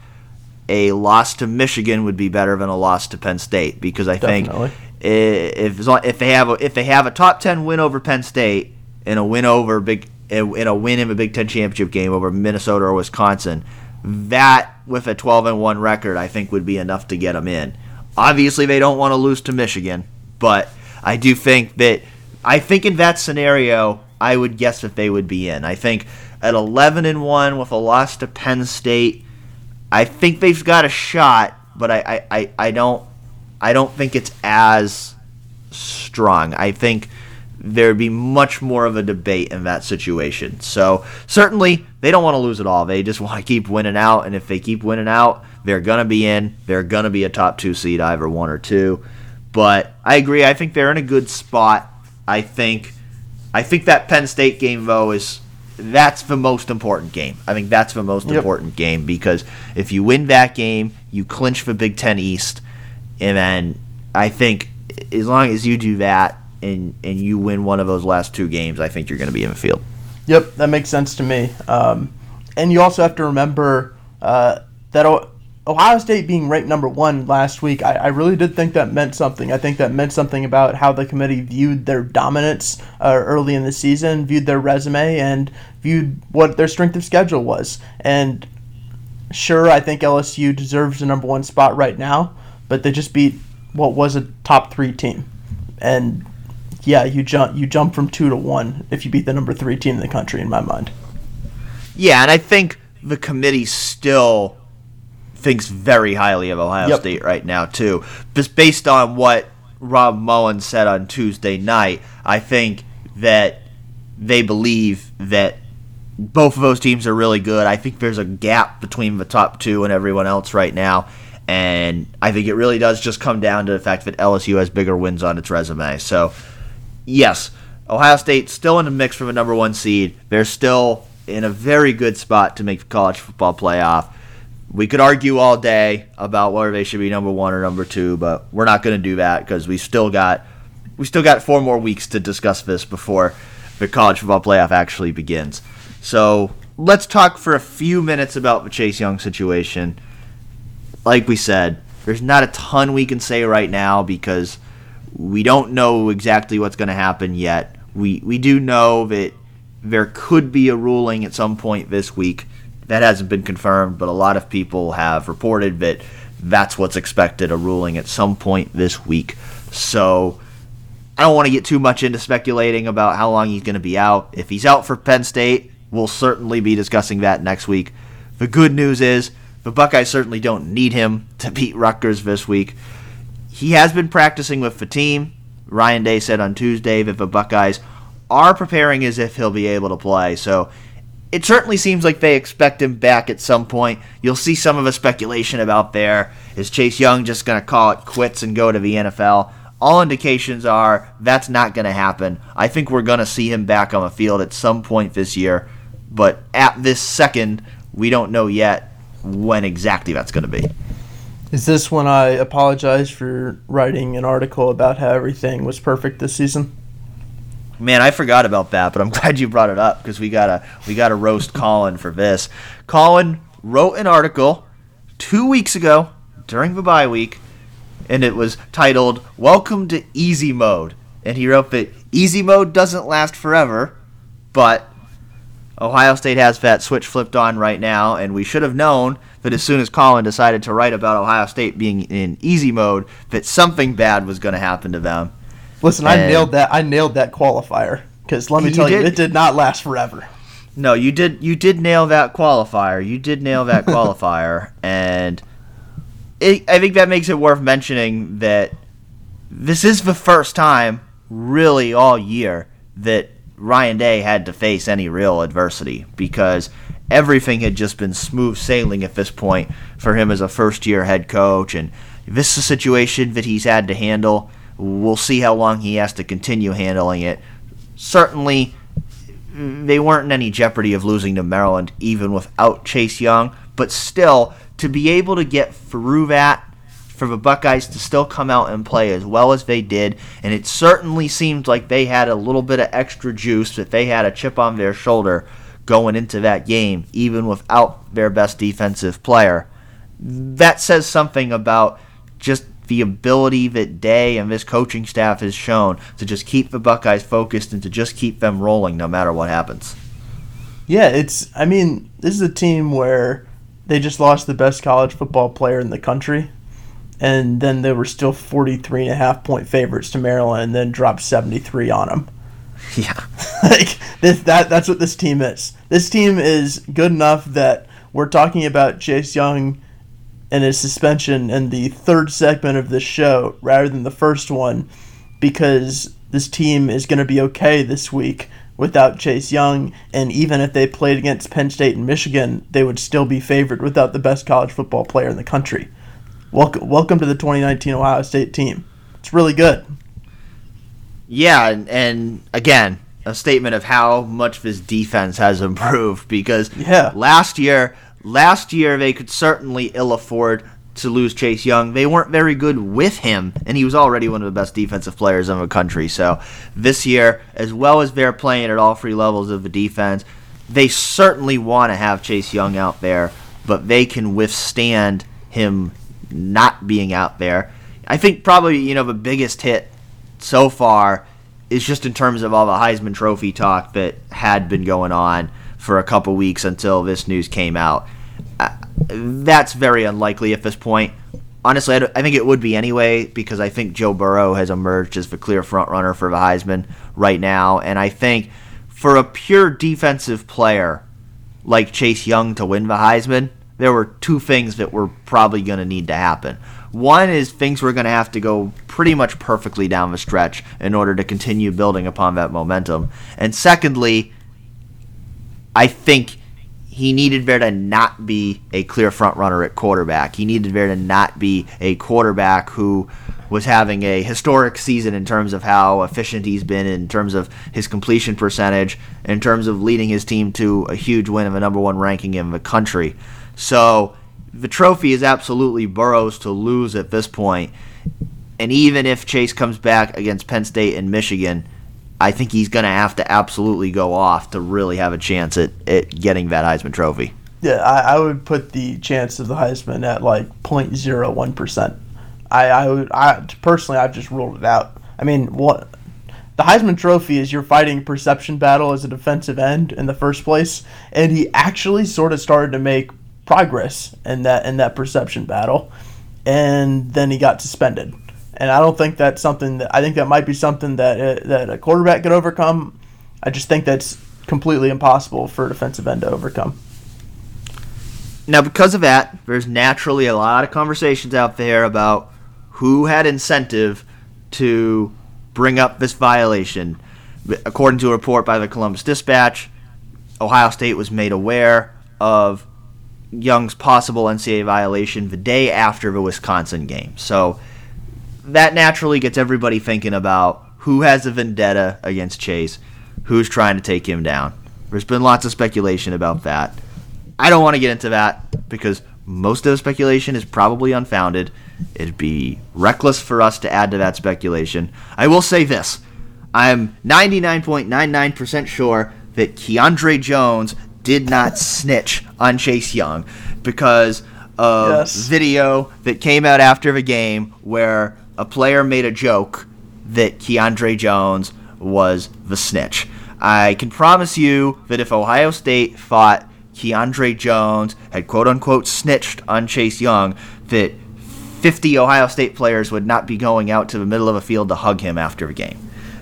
Speaker 1: a loss to Michigan would be better than a loss to Penn State because I Definitely. think if if they have a, if they have a top ten win over Penn State and a win over big in a win in a Big Ten championship game over Minnesota or Wisconsin, that with a 12 and one record, I think would be enough to get them in. Obviously, they don't want to lose to Michigan, but I do think that I think in that scenario, I would guess that they would be in. I think at 11 and 1 with a loss to Penn State, I think they've got a shot, but I, I, I, don't I don't think it's as strong. I think there'd be much more of a debate in that situation. So certainly they don't want to lose it all. They just want to keep winning out, and if they keep winning out, they're gonna be in. They're gonna be a top two seed, either one or two. But I agree. I think they're in a good spot. I think I think that Penn State game though is that's the most important game. I think that's the most yep. important game because if you win that game, you clinch the Big Ten East, and then I think as long as you do that and and you win one of those last two games, I think you're going to be in the field.
Speaker 2: Yep, that makes sense to me. Um, and you also have to remember uh, that Ohio State being ranked number one last week, I, I, really did think that meant something. I think that meant something about how the committee viewed their dominance uh, early in the season, viewed their resume, and viewed what their strength of schedule was. And sure, I think LSU deserves the number one spot right now, but they just beat what was a top three team. And yeah, you jump you jump from two to one if you beat the number three team in the country, in my mind.
Speaker 1: Yeah, and I think the committee still thinks very highly of Ohio yep. State right now too. Just based on what Rob Mullens said on Tuesday night, I think that they believe that both of those teams are really good. I think there's a gap between the top two and everyone else right now. And I think it really does just come down to the fact that LSU has bigger wins on its resume. So, yes, Ohio State still in the mix for the number one seed. They're still in a very good spot to make the college football playoff we could argue all day about whether they should be number one or number two, but we're not going to do that because we still got we still got four more weeks to discuss this before the college football playoff actually begins. So let's talk for a few minutes about the Chase Young situation. Like we said, there's not a ton we can say right now because we don't know exactly what's going to happen yet. We we do know that there could be a ruling at some point this week that hasn't been confirmed, but a lot of people have reported that that's what's expected a ruling at some point this week. So I don't want to get too much into speculating about how long he's going to be out. If he's out for Penn State, we'll certainly be discussing that next week. The good news is the Buckeyes certainly don't need him to beat Rutgers this week. He has been practicing with team. Ryan Day said on Tuesday that the Buckeyes are preparing as if he'll be able to play. So it certainly seems like they expect him back at some point. You'll see some of the speculation about there. Is Chase Young just going to call it quits and go to the NFL? All indications are that's not going to happen. I think we're going to see him back on the field at some point this year, but at this second, we don't know yet when exactly that's going to be.
Speaker 2: Is this when I apologize for writing an article about how everything was perfect this season?
Speaker 1: Man, I forgot about that, but I'm glad you brought it up because we gotta we gotta roast Colin for this. Colin wrote an article two weeks ago during the bye week, and it was titled "Welcome to Easy Mode," and he wrote that easy mode doesn't last forever, but Ohio State has that switch flipped on right now, and we should have known that as soon as Colin decided to write about Ohio State being in easy mode, that something bad was going to happen to them.
Speaker 2: Listen, I nailed that. I nailed that qualifier because let me you tell did, you, it did not last forever.
Speaker 1: No, you did. You did nail that qualifier. You did nail that qualifier, and it, I think that makes it worth mentioning that this is the first time, really, all year that Ryan Day had to face any real adversity because everything had just been smooth sailing at this point for him as a first year head coach. And this is a situation that he's had to handle. We'll see how long he has to continue handling it. Certainly, they weren't in any jeopardy of losing to Maryland even without Chase Young, but still, to be able to get through that for the Buckeyes to still come out and play as well as they did, and it certainly seemed like they had a little bit of extra juice, that they had a chip on their shoulder going into that game, even without their best defensive player. That says something about just the ability that Day and this coaching staff has shown to just keep the Buckeyes focused and to just keep them rolling no matter what happens.
Speaker 2: Yeah, it's, I mean, this is a team where they just lost the best college football player in the country and then they were still 43 and a half point favorites to Maryland and then dropped 73 on them.
Speaker 1: Yeah.
Speaker 2: like this, that that's what this team is. This team is good enough that we're talking about Chase Young and his suspension in the third segment of this show rather than the first one because this team is going to be okay this week without Chase Young and even if they played against Penn State and Michigan, they would still be favored without the best college football player in the country. Welcome, welcome to the 2019 Ohio State team. It's really good.
Speaker 1: Yeah, and, and again, a statement of how much this defense has improved because
Speaker 2: yeah.
Speaker 1: last year, last year they could certainly ill afford to lose Chase Young. They weren't very good with him, and he was already one of the best defensive players in the country. So this year, as well as they're playing at all three levels of the defense, they certainly want to have Chase Young out there, but they can withstand him not being out there. I think probably you know the biggest hit so far is just in terms of all the Heisman Trophy talk that had been going on for a couple weeks until this news came out. Uh, that's very unlikely at this point. Honestly, I, I think it would be anyway because I think Joe Burrow has emerged as the clear front runner for the Heisman right now, and I think for a pure defensive player like Chase Young to win the Heisman, there were two things that were probably going to need to happen. One is things were going to have to go pretty much perfectly down the stretch in order to continue building upon that momentum. And secondly, I think he needed there to not be a clear front runner at quarterback. He needed there to not be a quarterback who was having a historic season in terms of how efficient he's been, in terms of his completion percentage, in terms of leading his team to a huge win of a number one ranking in the country. So the trophy is absolutely Burrow's to lose at this point. And even if Chase comes back against Penn State and Michigan, I think he's going to have to absolutely go off to really have a chance at, at getting that Heisman Trophy.
Speaker 2: Yeah, I, I would put the chance of the Heisman at like 0.01%. I, I would, I personally, I've just ruled it out. I mean, what the Heisman Trophy is you're fighting perception battle as a defensive end in the first place, and he actually sort of started to make progress in that in that perception battle, and then he got suspended. And I don't think that's something that I think that might be something that uh, that a quarterback could overcome. I just think that's completely impossible for a defensive end to overcome.
Speaker 1: Now, because of that, there's naturally a lot of conversations out there about who had incentive to bring up this violation. According to a report by the Columbus Dispatch, Ohio State was made aware of Young's possible NCAA violation the day after the Wisconsin game. So that naturally gets everybody thinking about who has a vendetta against Chase, who's trying to take him down. There's been lots of speculation about that. I don't want to get into that because most of the speculation is probably unfounded. It'd be reckless for us to add to that speculation. I will say this I'm 99.99% sure that Keandre Jones did not snitch on Chase Young because of
Speaker 2: Yes.
Speaker 1: video that came out after the game where a player made a joke that Keandre Jones was the snitch. I can promise you that if Ohio State thought Keandre Jones had quote unquote snitched on Chase Young, that 50 Ohio State players would not be going out to the middle of a field to hug him after a game.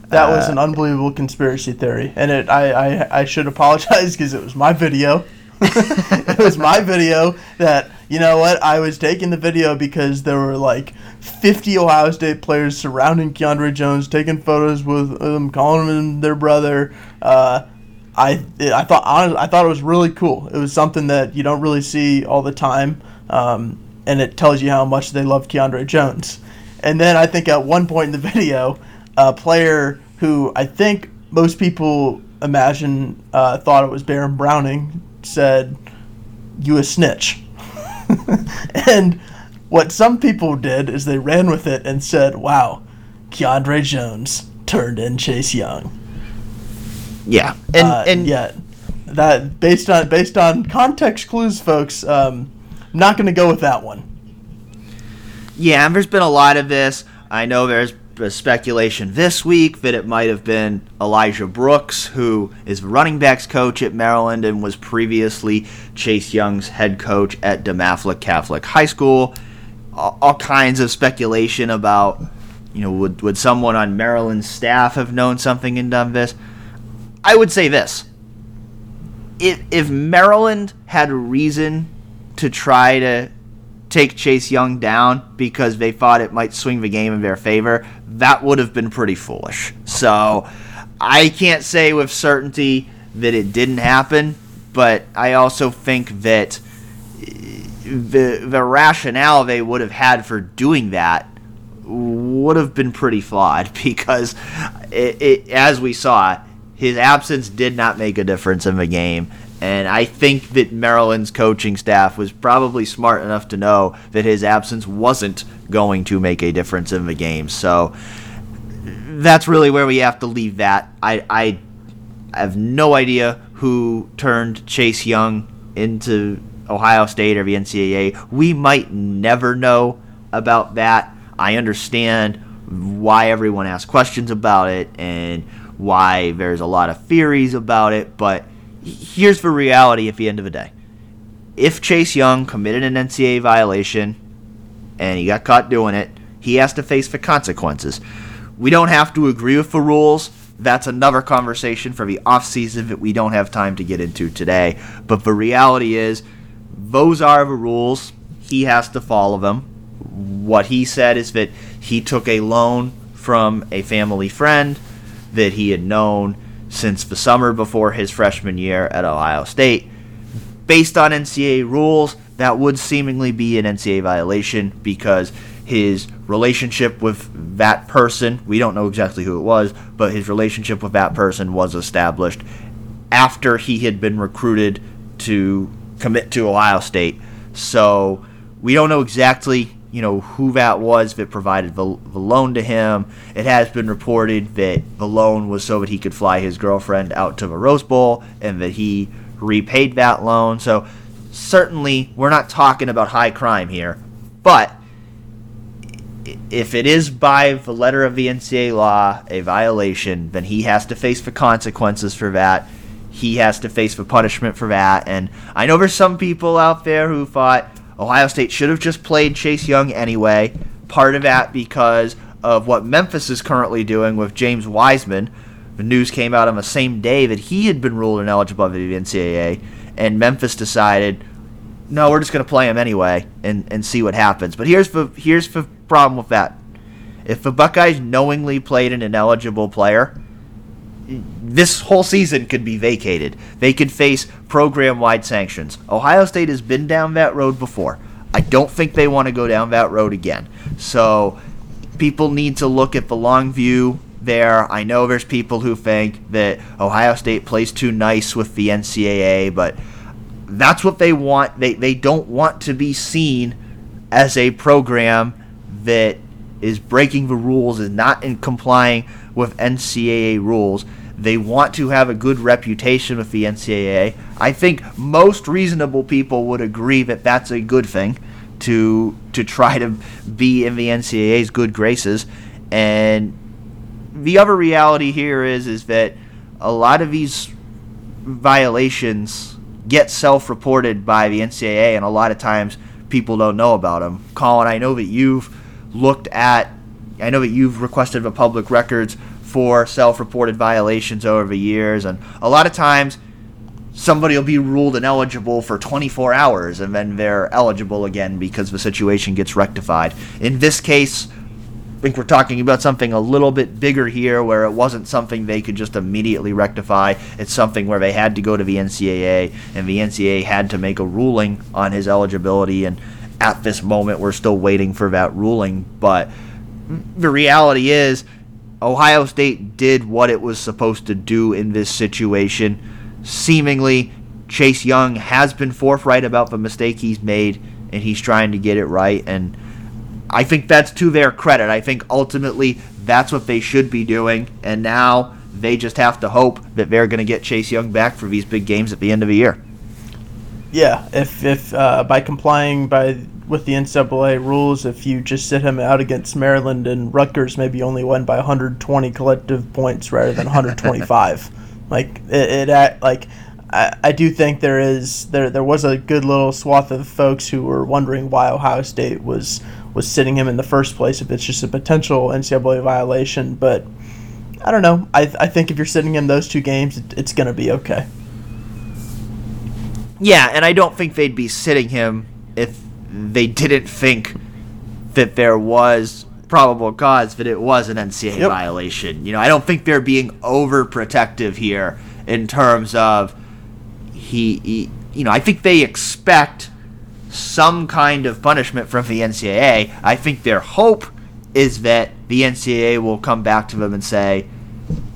Speaker 2: That was uh, an unbelievable conspiracy theory, and it I I, I should apologize because it was my video. it was my video that you know what I was taking the video because there were like 50 Ohio State players surrounding Keandre Jones, taking photos with him, calling him their brother. Uh, I I thought honestly, I thought it was really cool. It was something that you don't really see all the time, um, and it tells you how much they love Keandre Jones. And then I think at one point in the video, a player who I think most people imagine uh, thought it was Baron Browning said, "You a snitch," and what some people did is they ran with it and said, "Wow, Keandre Jones turned in Chase Young."
Speaker 1: Yeah. And,
Speaker 2: Uh,
Speaker 1: and
Speaker 2: yeah, that based on based on context clues, folks. Um, I'm not going to go with that one.
Speaker 1: Yeah, and there's been a lot of this. I know there's speculation this week that it might have been Elijah Brooks, who is running backs coach at Maryland and was previously Chase Young's head coach at DeMatha Catholic High School. All, all kinds of speculation about, you know, would, would someone on Maryland's staff have known something and done this? I would say this. If, if Maryland had reason to try to take Chase Young down because they thought it might swing the game in their favor, that would have been pretty foolish. So I can't say with certainty that it didn't happen, but I also think that eh, the the rationale they would have had for doing that would have been pretty flawed because it, it, as we saw, his absence did not make a difference in the game. And I think that Maryland's coaching staff was probably smart enough to know that his absence wasn't going to make a difference in the game. So that's really where we have to leave that. I, I have no idea who turned Chase Young into Ohio State or the NCAA. We might never know about that. I understand why everyone asks questions about it and why there's a lot of theories about it, but here's the reality at the end of the day. If Chase Young committed an NCAA violation and he got caught doing it, he has to face the consequences. We don't have to agree with the rules. That's another conversation for the offseason that we don't have time to get into today. But the reality is, those are the rules. He has to follow them. What he said is that he took a loan from a family friend that he had known since the summer before his freshman year at Ohio State. Based on NCAA rules, that would seemingly be an NCAA violation because his relationship with that person, we don't know exactly who it was, but his relationship with that person was established after he had been recruited to commit to Ohio State. So we don't know exactly, you know, who that was that provided the, the loan to him. It has been reported that the loan was so that he could fly his girlfriend out to the Rose Bowl and that he repaid that loan. So certainly we're not talking about high crime here, but if it is by the letter of the NCAA law a violation, then he has to face the consequences for that. He has to face the punishment for that. And I know there's some people out there who thought Ohio State should have just played Chase Young anyway. Part of that because of what Memphis is currently doing with James Wiseman. The news came out on the same day that he had been ruled ineligible by the NCAA, and Memphis decided, no, we're just going to play him anyway and, and see what happens. But here's the here's the problem with that If the Buckeyes knowingly played an ineligible player, this whole season could be vacated. They could face program wide sanctions. Ohio State has been down that road before. I don't think they want to go down that road again. So people need to look at the long view there. I know there's people who think that Ohio State plays too nice with the NCAA, but that's what they want. They, they don't want to be seen as a program that is breaking the rules, is not in complying with NCAA rules. They want to have a good reputation with the NCAA. I think most reasonable people would agree that that's a good thing to to try to be in the NCAA's good graces. And the other reality here is is that a lot of these violations get self-reported by the NCAA, and a lot of times people don't know about them. Colin, I know that you've looked at, I know that you've requested the public records for self-reported violations over the years, and a lot of times somebody will be ruled ineligible for 24 hours and then they're eligible again because the situation gets rectified. In this case, I think we're talking about something a little bit bigger here where it wasn't something they could just immediately rectify. It's something where they had to go to the NCAA and the NCAA had to make a ruling on his eligibility and at this moment we're still waiting for that ruling, but the reality is Ohio State did what it was supposed to do in this situation. Seemingly, Chase Young has been forthright about the mistake he's made, and he's trying to get it right. And I think that's to their credit. I think ultimately that's what they should be doing. And now they just have to hope that they're going to get Chase Young back for these big games at the end of the year.
Speaker 2: Yeah, if if uh, by complying by with the NCAA rules, if you just sit him out against Maryland and Rutgers, maybe only won by 120 collective points rather than 125. like it, it like I, I do think there is there there was a good little swath of folks who were wondering why Ohio State was was sitting him in the first place if it's just a potential NCAA violation, but. I don't know. I, I think if you're sitting him those two games, it, it's going to be okay.
Speaker 1: Yeah, and I don't think they'd be sitting him if they didn't think that there was probable cause that it was an NCAA yep. violation. You know, I don't think they're being overprotective here in terms of he, he, you know, I think they expect some kind of punishment from the NCAA. I think their hope is that the NCAA will come back to them and say,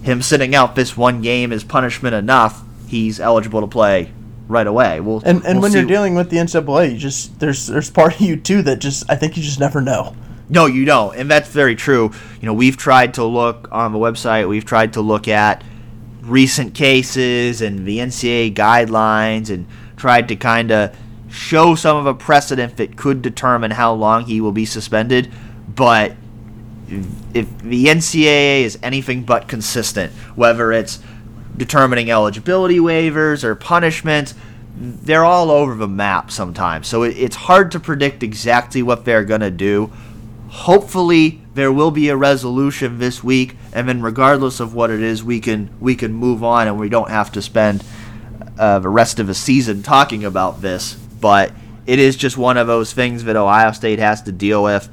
Speaker 1: him sitting out this one game is punishment enough. He's eligible to play right away. We'll,
Speaker 2: and and
Speaker 1: we'll
Speaker 2: when you're dealing with the NCAA, you just there's there's part of you too that just I think you just never know.
Speaker 1: No, you don't, and that's very true. You know, we've tried to look on the website. We've tried to look at recent cases and the NCAA guidelines, and tried to kind of show some of a precedent that could determine how long he will be suspended. But if the NCAA is anything but consistent, whether it's determining eligibility waivers or punishments. They're all over the map sometimes. So it, it's hard to predict exactly what they're going to do. Hopefully there will be a resolution this week and then regardless of what it is we can we can move on and we don't have to spend uh, the rest of the season talking about this, but it is just one of those things that Ohio State has to deal with.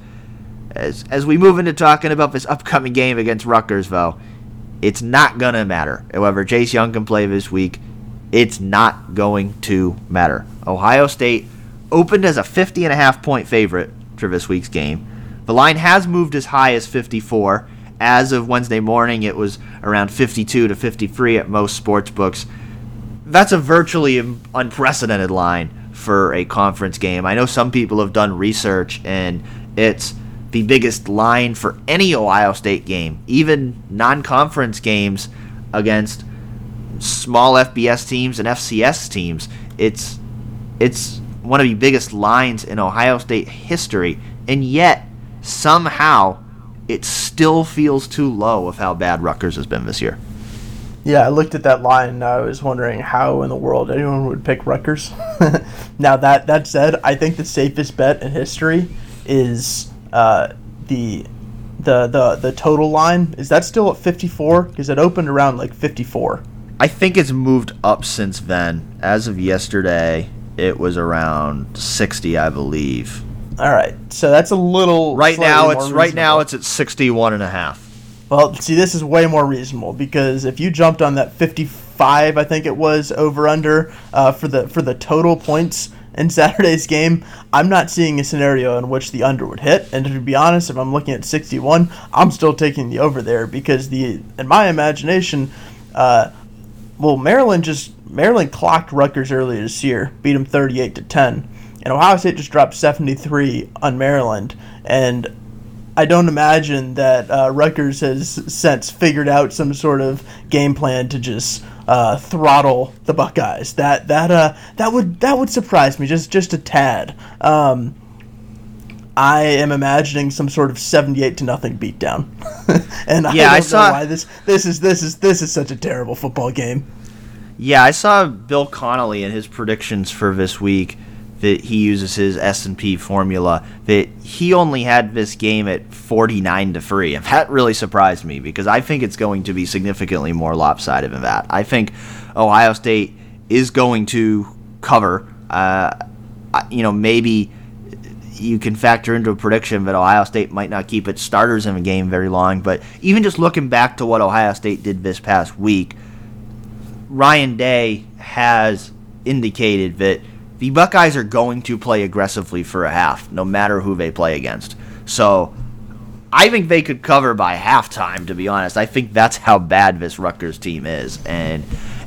Speaker 1: As, as we move into talking about this upcoming game against Rutgers, though, it's not going to matter. However, Chase Young can play this week. It's not going to matter. Ohio State opened as a 50 and a half point favorite for this week's game. The line has moved as high as 54. As of Wednesday morning, it was around 52 to 53 at most sports books. That's a virtually unprecedented line for a conference game. I know some people have done research and it's the biggest line for any Ohio State game, even non conference games against small FBS teams and FCS teams. It's it's one of the biggest lines in Ohio State history, and yet somehow it still feels too low of how bad Rutgers has been this year.
Speaker 2: Yeah, I looked at that line and I was wondering how in the world anyone would pick Rutgers. now that that said, I think the safest bet in history is uh, the the the the total line is that still at 54 because it opened around like 54
Speaker 1: i think it's moved up since then as of yesterday it was around 60 i believe
Speaker 2: All right, so that's a little.
Speaker 1: Right now, it's
Speaker 2: more
Speaker 1: right now it's at 61 and a half.
Speaker 2: Well, see, this is way more reasonable because if you jumped on that 55, I think it was over under uh, for the for the total points in Saturday's game, I'm not seeing a scenario in which the under would hit. And to be honest, if I'm looking at 61, I'm still taking the over there because the in my imagination, uh, well, Maryland just Maryland clocked Rutgers earlier this year, beat them 38 to 10, and Ohio State just dropped 73 on Maryland, and I don't imagine that uh, Rutgers has since figured out some sort of game plan to just uh, throttle the Buckeyes. That that uh that would that would surprise me just just a tad. Um, I am imagining some sort of seventy-eight to nothing beatdown, and I
Speaker 1: Yeah,
Speaker 2: don't
Speaker 1: I
Speaker 2: know
Speaker 1: saw-
Speaker 2: why this this is this is this is such a terrible football game.
Speaker 1: Yeah, I saw Bill Connelly and his predictions for this week that he uses his S&P formula that he only had this game at 49 to 3. And that really surprised me because I think it's going to be significantly more lopsided than that. I think Ohio State is going to cover uh, you know, maybe you can factor into a prediction that Ohio State might not keep its starters in the game very long, but even just looking back to what Ohio State did this past week, Ryan Day has indicated that the Buckeyes are going to play aggressively for a half, no matter who they play against. So I think they could cover by halftime, to be honest. I think that's how bad this Rutgers team is. And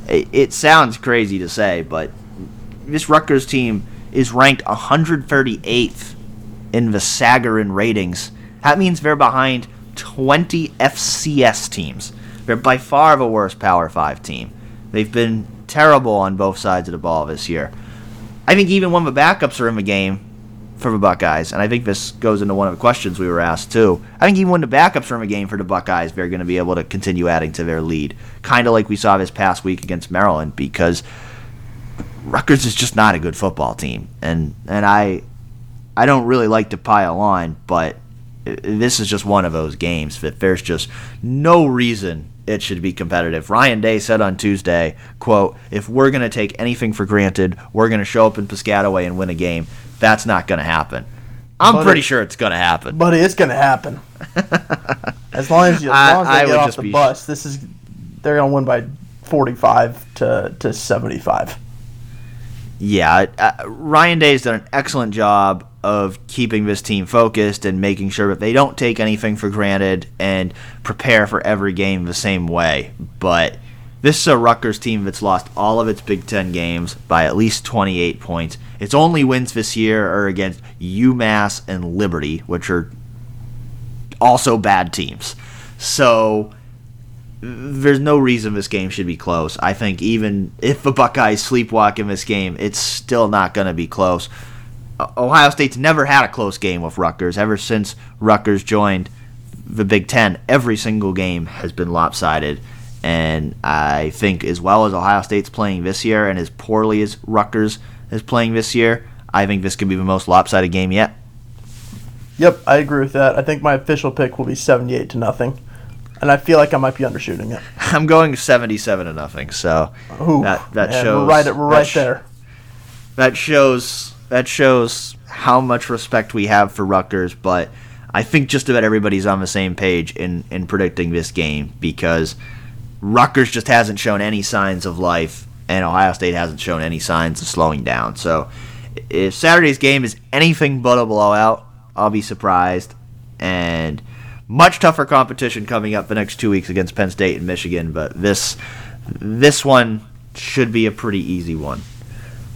Speaker 1: it, it sounds crazy to say, but this Rutgers team is ranked 138th in the Sagarin ratings. That means they're behind 20 FCS teams. They're by far the worst Power 5 team. They've been terrible on both sides of the ball this year. I think even when the backups are in the game for the Buckeyes, and I think this goes into one of the questions we were asked too. I think even when the backups are in the game for the Buckeyes, they're going to be able to continue adding to their lead, kind of like we saw this past week against Maryland, because Rutgers is just not a good football team, and and I I don't really like to pile on, but this is just one of those games that there's just no reason it should be competitive. Ryan Day said on Tuesday, quote, if we're going to take anything for granted, we're going to show up in Piscataway and win a game. That's not going to happen. I'm
Speaker 2: But
Speaker 1: pretty
Speaker 2: it-
Speaker 1: sure it's going to happen.
Speaker 2: Buddy, it's gonna happen. as long as you, as long as
Speaker 1: I
Speaker 2: they
Speaker 1: would
Speaker 2: get off the bus, this is they're gonna win by forty-five to to seventy-five.
Speaker 1: Yeah, uh, Ryan Day's done an excellent job of keeping this team focused and making sure that they don't take anything for granted and prepare for every game the same way. But this is a Rutgers team that's lost all of its Big Ten games by at least 28 points. Its only wins this year are against UMass and Liberty, which are also bad teams. So there's no reason this game should be close. I think even if the Buckeyes sleepwalk in this game, it's still not going to be close. Ohio State's never had a close game with Rutgers ever since Rutgers joined the Big Ten. Every single game has been lopsided. And I think, as well as Ohio State's playing this year, and as poorly as Rutgers is playing this year, I think this could be the most lopsided game yet.
Speaker 2: Yep, I agree with that. I think my official pick will be seventy-eight to nothing, and I feel like I might be undershooting it.
Speaker 1: I'm going 77 to nothing. So
Speaker 2: Ooh,
Speaker 1: that that
Speaker 2: man,
Speaker 1: shows
Speaker 2: we're right. We're
Speaker 1: that sh-
Speaker 2: there.
Speaker 1: that shows that shows how much respect we have for Rutgers, but I think just about everybody's on the same page in, in predicting this game because Rutgers just hasn't shown any signs of life and Ohio State hasn't shown any signs of slowing down. So if Saturday's game is anything but a blowout, I'll be surprised. And much tougher competition coming up the next two weeks against Penn State and Michigan, but this this one should be a pretty easy one.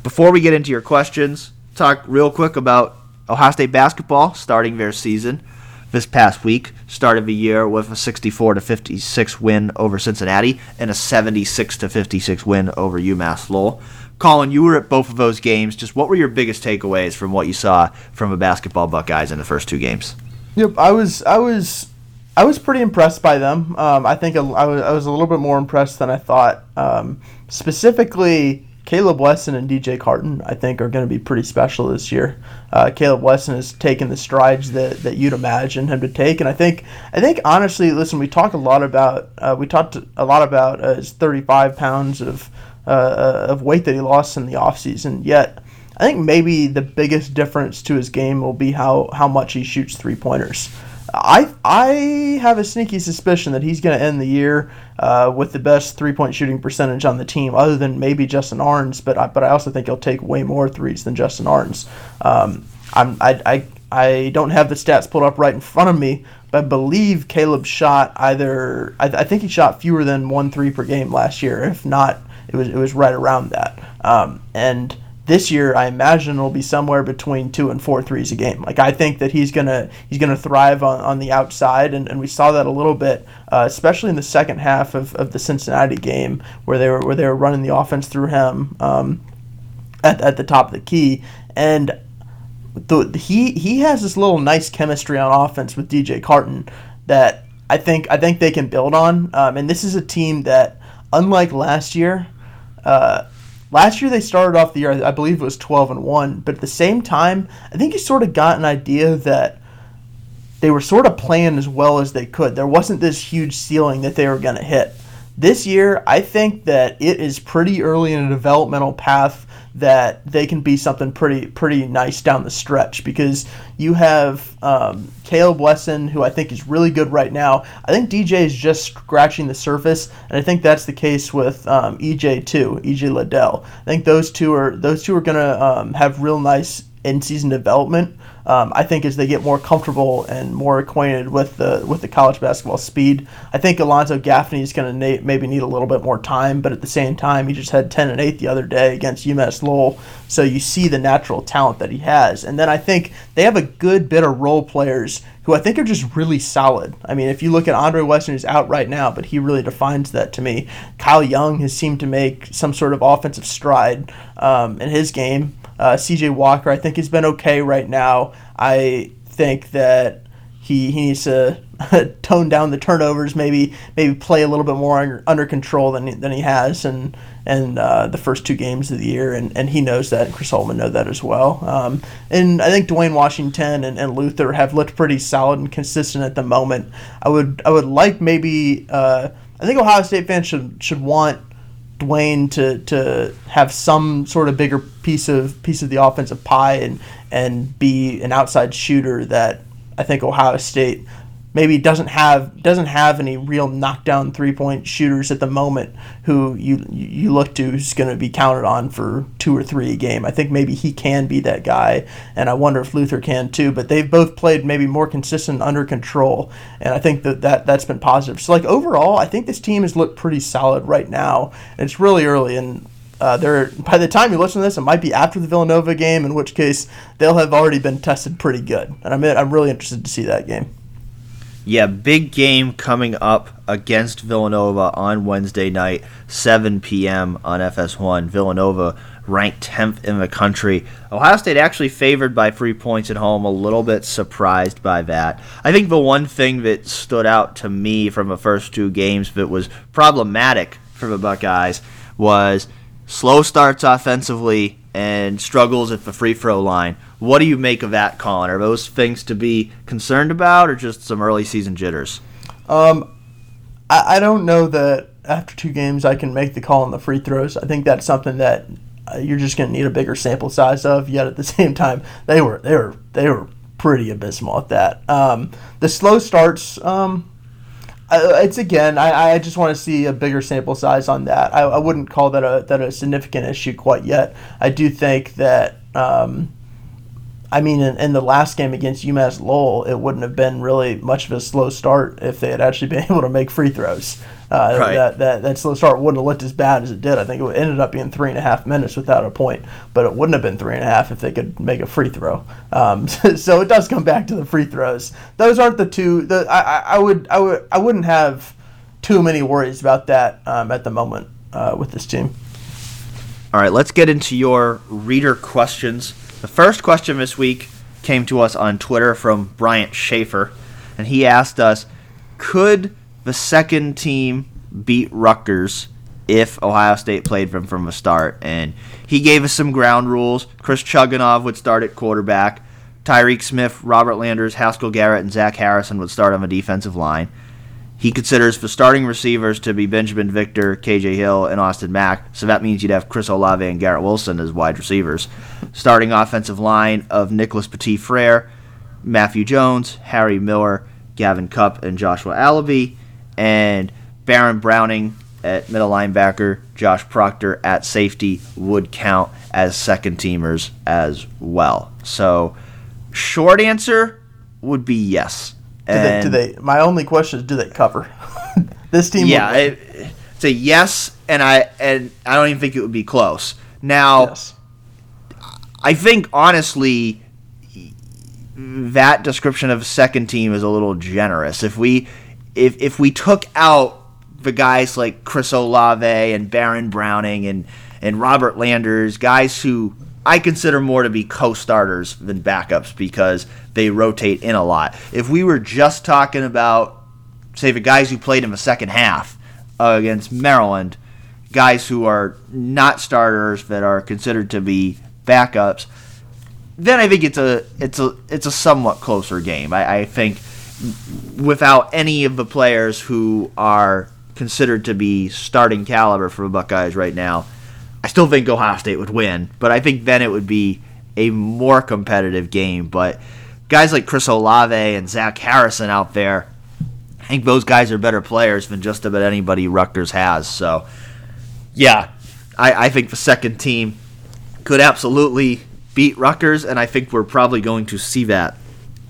Speaker 1: Before we get into your questions, talk real quick about Ohio State basketball starting their season this past week. Started the year with a 64 to 56 win over Cincinnati and a 76 to 56 win over UMass Lowell. Colin, you were at both of those games. Just what were your biggest takeaways from what you saw from the basketball Buckeyes in the first two games?
Speaker 2: Yep, I was I was I was pretty impressed by them. Um, I think I was, I was a little bit more impressed than I thought. Um, specifically, Caleb Wesson and DJ Carton, I think, are going to be pretty special this year. Uh, Caleb Wesson has taken the strides that, that you'd imagine him to take, and I think I think honestly, listen, we talk a lot about uh, we talked a lot about uh, his 35 pounds of uh, of weight that he lost in the offseason, yet. I think maybe the biggest difference to his game will be how, how much he shoots three pointers. I I have a sneaky suspicion that he's going to end the year uh, with the best three point shooting percentage on the team, other than maybe Justin Ahrens. But I, but I also think he'll take way more threes than Justin Ahrens. Um, I'm I, I I don't have the stats pulled up right in front of me, but I believe Caleb shot either. I, I think he shot fewer than one three per game last year. If not, it was it was right around that. Um, and this year, I imagine it'll be somewhere between two and four threes a game. Like I think that he's gonna he's gonna thrive on, on the outside, and, and we saw that a little bit, uh, especially in the second half of, of the Cincinnati game where they were where they were running the offense through him um, at, at the top of the key, and the, he he has this little nice chemistry on offense with DJ Carton that I think I think they can build on, um, and this is a team that unlike last year. Uh, Last year they started off the year, I believe it was 12 and 1, but at the same time, I think you sort of got an idea that they were sort of playing as well as they could. There wasn't this huge ceiling that they were going to hit. This year, I think that it is pretty early in a developmental path that they can be something pretty pretty nice down the stretch because you have um, Caleb Wesson, who I think is really good right now. I think DJ is just scratching the surface, and I think that's the case with um, EJ too, EJ Liddell. I think those two are those two are gonna um, have real nice in season development um, I think as they get more comfortable and more acquainted with the with the college basketball speed, I think Alonzo Gaffney is going to na- maybe need a little bit more time. But at the same time, he just had 10 and 8 the other day against UMass Lowell, so you see the natural talent that he has. And then I think they have a good bit of role players who I think are just really solid. I mean, if you look at Andre Wesson, who's out right now, but he really defines that to me. Kyle Young has seemed to make some sort of offensive stride um, in his game. Uh, CJ Walker, I think, has been okay right now. I think that he, he needs to tone down the turnovers, maybe maybe play a little bit more under, control than, than he has and and uh, the first two games of the year, and, and he knows that, and Chris Holtmann know that as well. Um, and I think Duane Washington and, and Luther have looked pretty solid and consistent at the moment. I would I would like maybe uh, I think Ohio State fans should should want Duane to to have some sort of bigger piece of piece of the offensive pie and and be an outside shooter that I think Ohio State maybe doesn't have doesn't have any real knockdown three point shooters at the moment who you you look to who's going to be counted on for two or three a game. I think maybe he can be that guy, and I wonder if Luther can too. But they've both played maybe more consistent under control, and I think that, that that's been positive. So like overall, I think this team has looked pretty solid right now. It's really early and. Uh, they're by the time you listen to this, it might be after the Villanova game, in which case they'll have already been tested pretty good, and I'm I'm really interested to see that game
Speaker 1: yeah, big game coming up against Villanova on Wednesday night, 7 p.m. on FS1. Villanova ranked 10th in the country. Ohio State actually favored by three points at home, a little bit surprised by that. I think the one thing that stood out to me from the first two games that was problematic for the Buckeyes was slow starts offensively and struggles at the free throw line. What do you make of that, Colin? Are those things to be concerned about, or just some early season jitters?
Speaker 2: Um, I, I don't know that after two games I can make the call on the free throws. I think that's something that uh, you're just going to need a bigger sample size of. Yet at the same time, they were they were they were pretty abysmal at that. Um, the slow starts. Um, it's again, I, I just want to see a bigger sample size on that. I, I wouldn't call that a that a significant issue quite yet. I do think that um, I mean, in, in, the last game against UMass Lowell, it wouldn't have been really much of a slow start if they had actually been able to make free throws. Uh, right. that, that, that slow start wouldn't have looked as bad as it did. I think it ended up being three and a half minutes without a point, but it wouldn't have been three and a half if they could make a free throw. Um, so it does come back to the free throws. Those aren't the two. The, I, I, would I would I wouldn't have too many worries about that um, at the moment uh, with this team.
Speaker 1: All right, let's get into your reader questions. The first question this week came to us on Twitter from Bryant Schaefer, and he asked us Could the second team beat Rutgers if Ohio State played them from the start? And he gave us some ground rules. Chris Chugunov would start at quarterback. Tyreke Smith, Robert Landers, Haskell Garrett, and Zach Harrison would start on the defensive line. He considers the starting receivers to be Binjimen Victor, KJ Hill, and Austin Mack. So that means you'd have Chris Olave and Garrett Wilson as wide receivers. Starting offensive line of Nicholas Petit Frere, Matthew Jones, Harry Miller, Gavin Cupp, and Joshua Alabi. And Baron Browning at middle linebacker, Josh Proctor at safety would count as second teamers as well. So, short answer would be yes.
Speaker 2: Do they, do they? My only question is, do they cover? this team.
Speaker 1: Yeah, it, it's a yes, and I and I don't even think it would be close. Now, yes. I think honestly, that description of second team is a little generous. If we if if we took out the guys like Chris Olave and Baron Browning and and Robert Landers, guys who I consider more to be co-starters than backups because they rotate in a lot. If we were just talking about say the guys who played in the second half uh, against Maryland, guys who are not starters that are considered to be backups, then I think it's a it's a it's a somewhat closer game. I, I think without any of the players who are considered to be starting caliber for the Buckeyes right now, I still think Ohio State would win, but I think then it would be a more competitive game. But guys like Chris Olave and Zach Harrison out there, I think those guys are better players than just about anybody Rutgers has. So, yeah, I, I think the second team could absolutely beat Rutgers, and I think we're probably going to see that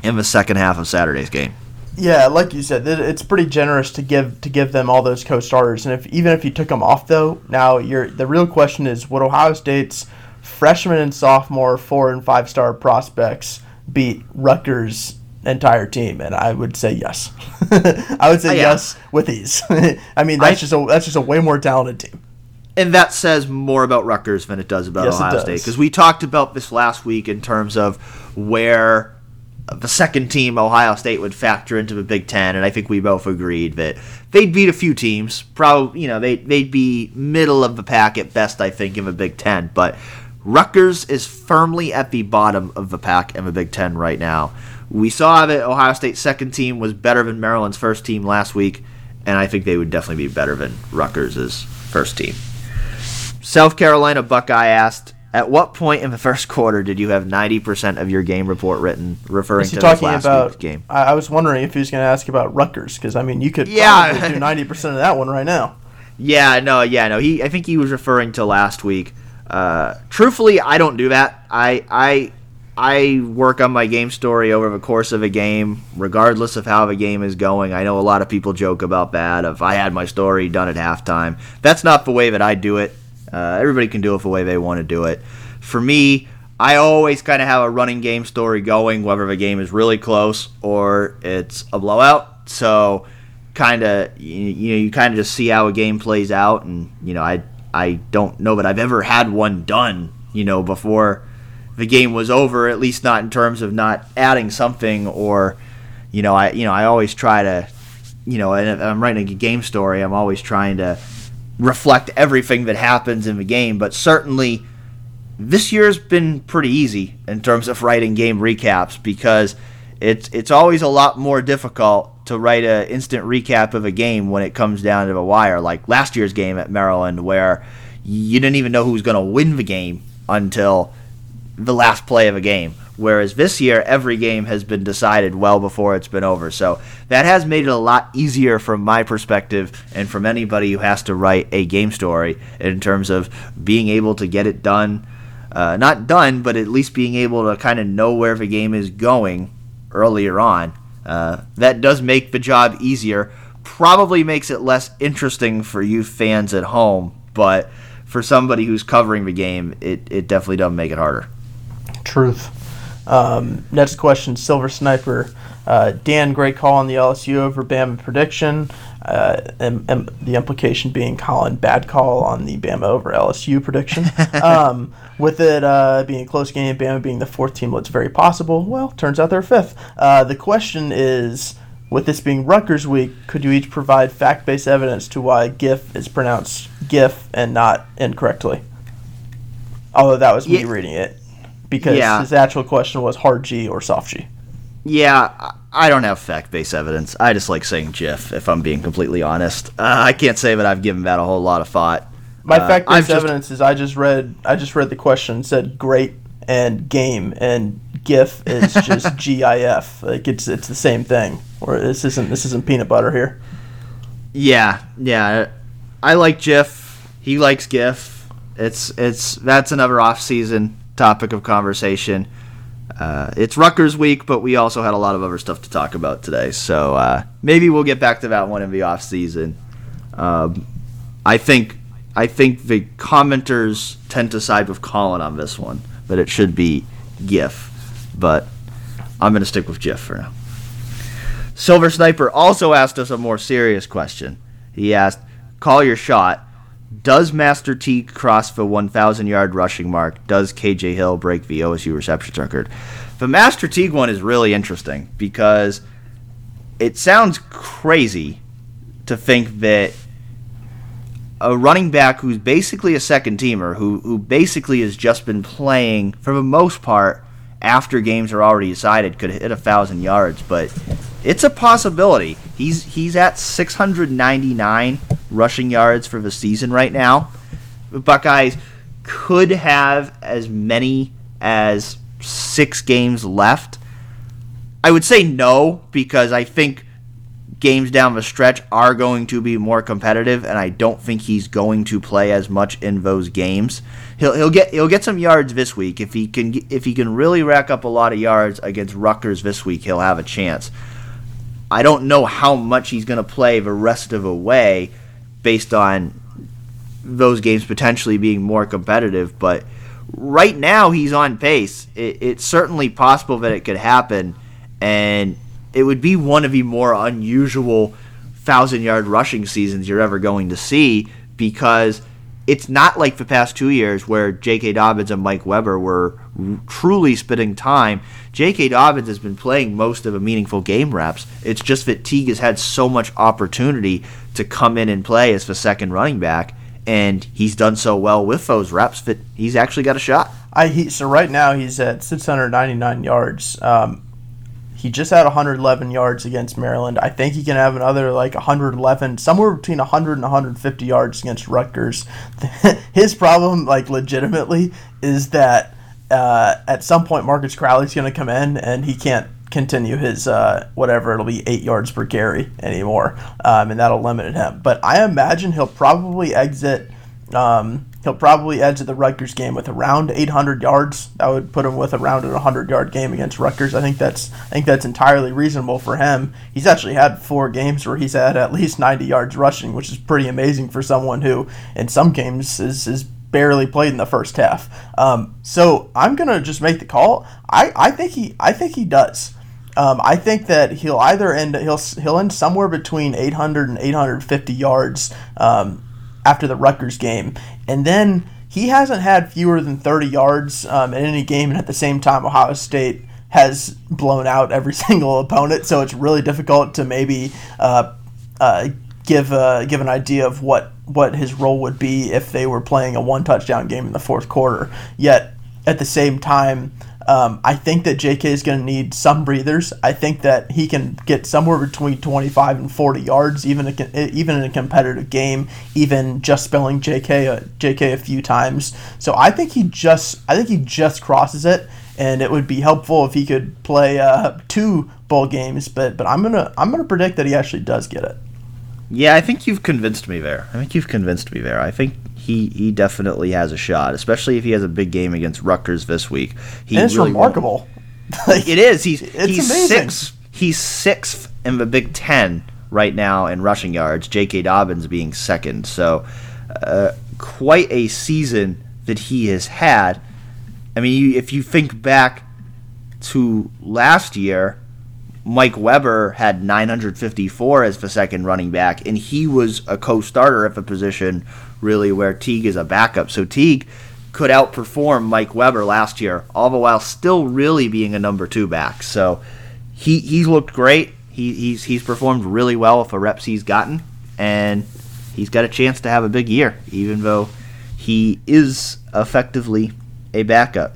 Speaker 1: in the second half of Saturday's game.
Speaker 2: Yeah, like you said, it's pretty generous to give to give them all those co-starters, and if even if you took them off though, now you're the real question is would Ohio State's freshman and sophomore four and five star prospects beat Rutgers' entire team? And I would say yes. I would say oh, yeah. yes with these. I mean, that's I, just a that's just a way more talented team.
Speaker 1: And that says more about Rutgers than it does about yes, Ohio State because we talked about this last week in terms of where the second team Ohio State would factor into the Big Ten, and I think we both agreed that they'd beat a few teams. Probably, you know, they they'd be middle of the pack at best, I think, in the Big Ten. But Rutgers is firmly at the bottom of the pack in the Big Ten right now. We saw that Ohio State's second team was better than Maryland's first team last week, and I think they would definitely be better than Rutgers' first team. South Carolina Buckeye asked, at what point in the first quarter did you have 90% of your game report written referring to talking last
Speaker 2: about,
Speaker 1: week's game?
Speaker 2: I, I was wondering if he was going to ask about Rutgers because I mean you could yeah. do 90% of that one right now.
Speaker 1: Yeah, no, yeah, no. He I think he was referring to last week. Uh, truthfully, I don't do that. I I I work on my game story over the course of a game, regardless of how the game is going. I know a lot of people joke about that. If I had my story done at halftime, that's not the way that I do it. Uh, everybody can do it the way they want to do it. For me, I always kind of have a running game story going, whether the game is really close or it's a blowout. So, kind of, you, you know, you kind of just see how a game plays out, and you know, I I don't know that I've ever had one done, you know, before the game was over. At least not in terms of not adding something or, you know, I you know I always try to, you know, and I'm writing a game story, I'm always trying to reflect everything that happens in the game, but certainly this year's been pretty easy in terms of writing game recaps because it's it's always a lot more difficult to write an instant recap of a game when it comes down to the wire, like last year's game at Maryland, where you didn't even know who was going to win the game until the last play of a game. Whereas this year, every game has been decided well before it's been over. So that has made it a lot easier from my perspective and from anybody who has to write a game story in terms of being able to get it done. Uh, not done, but at least being able to kind of know where the game is going earlier on. Uh, that does make the job easier. Probably makes it less interesting for you fans at home, but for somebody who's covering the game, it, it definitely does make it harder.
Speaker 2: Truth. Um, next question, Silver Sniper. Uh, Dan, great call on the LSU over Bama prediction. Uh, and, and, the implication being Colin, bad call on the Bama over LSU prediction. um, with it uh, being a close game, Bama being the fourth team looks very possible. Well, turns out they're fifth. Uh, the question is, with this being Rutgers week, could you each provide fact-based evidence to why GIF is pronounced GIF and not incorrectly? Although that was me yeah. reading it because yeah. his actual question was hard G or soft G.
Speaker 1: Yeah, I don't have fact based evidence. I just like saying GIF, if I'm being completely honest. Uh, I can't say that I've given that a whole lot of thought.
Speaker 2: My uh, fact based evidence is I just read I just read the question said great and game and GIF is just GIF. Like it's it's the same thing. Or this isn't this isn't peanut butter here.
Speaker 1: Yeah, yeah. I like GIF. He likes GIF. It's it's that's another off season topic of conversation. Uh, it's Rutgers week, but we also had a lot of other stuff to talk about today. So uh, maybe we'll get back to that one in the off season. Um, I think I think the commenters tend to side with Colin on this one, but it should be GIF. But I'm going to stick with GIF for now. Silver Sniper also asked us a more serious question. He asked, "Call your shot." Does Master T cross the 1,000 yard rushing mark? Does KJ Hill break the OSU receptions record? The Master Teague one is really interesting because it sounds crazy to think that a running back who's basically a second teamer, who, who basically has just been playing for the most part after games are already decided, could hit a thousand yards. But it's a possibility. He's he's at 699 rushing yards for the season right now. The Buckeyes could have as many as six games left. I would say no because I think games down the stretch are going to be more competitive, and I don't think he's going to play as much in those games. He'll he'll get he'll get some yards this week if he can if he can really rack up a lot of yards against Rutgers this week. He'll have a chance. I don't know how much he's going to play the rest of the way based on those games potentially being more competitive, but right now he's on pace. It, it's certainly possible that it could happen, and it would be one of the more unusual thousand yard rushing seasons you're ever going to see because it's not like the past two years where J.K. Dobbins and Mike Weber were truly spitting time. J.K. Dobbins has been playing most of a meaningful game reps. It's just that Teague has had so much opportunity to come in and play as the second running back, and he's done so well with those reps that he's actually got a shot.
Speaker 2: I he, so right now he's at 699 yards. Um, he just had 111 yards against Maryland. I think he can have another like 111, somewhere between 100 and 150 yards against Rutgers. His problem, like legitimately, is that uh, at some point Marcus Crowley's going to come in and he can't continue his uh, whatever it'll be eight yards per carry anymore, um, and that'll limit him. But I imagine he'll probably exit. Um, He'll probably edge the Rutgers game with around 800 yards. That would put him with around a 100 yard game against Rutgers. I think that's I think that's entirely reasonable for him. He's actually had four games where he's had at least 90 yards rushing, which is pretty amazing for someone who, in some games, is is barely played in the first half. Um, so I'm gonna just make the call. I, I think he I think he does. Um, I think that he'll either end he'll he'll end somewhere between 800 and 850 yards. Um, after the Rutgers game. And then he hasn't had fewer than 30 yards um, in any game, and at the same time, Ohio State has blown out every single opponent. So it's really difficult to maybe uh, uh, give uh, give an idea of what what his role would be if they were playing a one touchdown game in the fourth quarter. Yet at the same time, um, I think that JK is going to need some breathers. I think that he can get somewhere between 25 and 40 yards, even a, even in a competitive game, even just spelling JK a, JK a few times. So I think he just I think he just crosses it, and it would be helpful if he could play uh, two bowl games. But but I'm gonna I'm gonna predict that he actually does get it.
Speaker 1: Yeah, I think you've convinced me there. I think you've convinced me there. I think he he definitely has a shot, especially if he has a big game against Rutgers this week. He
Speaker 2: and it's really remarkable.
Speaker 1: like, it is. He's he's amazing. six. He's sixth in the Big Ten right now in rushing yards. J.K. Dobbins being second. So uh, quite a season that he has had. I mean, if you think back to last year, Mike Weber had 954 as the second running back, and he was a co-starter at the position really where Teague is a backup. So Teague could outperform Mike Weber last year, all the while still really being a number two back. So he he's looked great. He, he's he's performed really well with the reps he's gotten, and he's got a chance to have a big year, even though he is effectively a backup.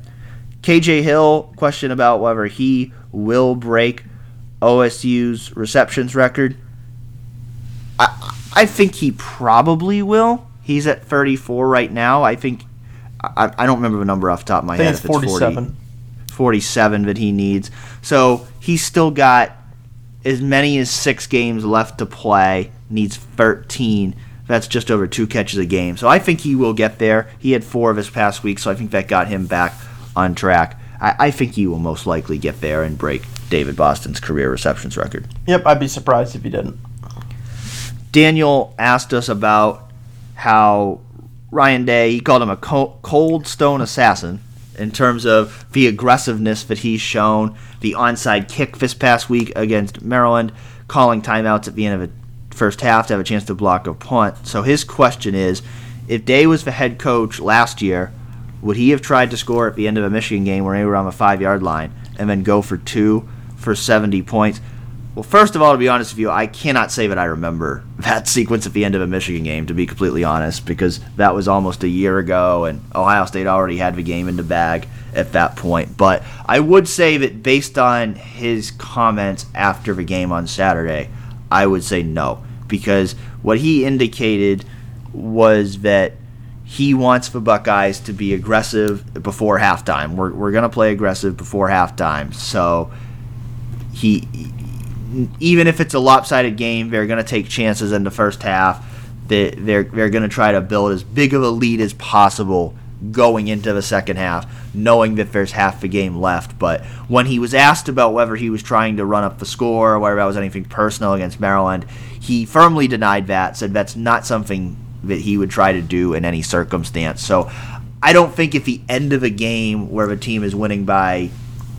Speaker 1: KJ Hill, question about whether he will break OSU's receptions record. I, I think he probably will. He's at 34 right now. I think I, I don't remember the number off the top of my head.
Speaker 2: it's
Speaker 1: if it's
Speaker 2: 47.
Speaker 1: 40, 47 that he needs. So he's still got as many as six games left to play. Needs 13. That's just over two catches a game. So I think he will get there. He had four of his past weeks, so I think that got him back on track. I, I think he will most likely get there and break David Boston's career receptions record.
Speaker 2: Yep, I'd be surprised if he didn't.
Speaker 1: Daniel asked us about how Ryan Day, he called him a cold stone assassin in terms of the aggressiveness that he's shown, the onside kick this past week against Maryland, calling timeouts at the end of the first half to have a chance to block a punt. So his question is if Day was the head coach last year, would he have tried to score at the end of a Michigan game where they were on the five yard line and then go for two for 70 points? Well, first of all, to be honest with you, I cannot say that I remember that sequence at the end of a Michigan game, to be completely honest, because that was almost a year ago, and Ohio State already had the game in the bag at that point. But I would say that based on his comments after the game on Saturday, I would say no, because what he indicated was that he wants the Buckeyes to be aggressive before halftime. We're, we're going to play aggressive before halftime. So he even if it's a lopsided game, they're going to take chances in the first half. They, they're they're going to try to build as big of a lead as possible going into the second half, knowing that there's half the game left. But when he was asked about whether he was trying to run up the score or whether that was anything personal against Maryland, he firmly denied that. Said that's not something that he would try to do in any circumstance. So I don't think at the end of a game where the team is winning by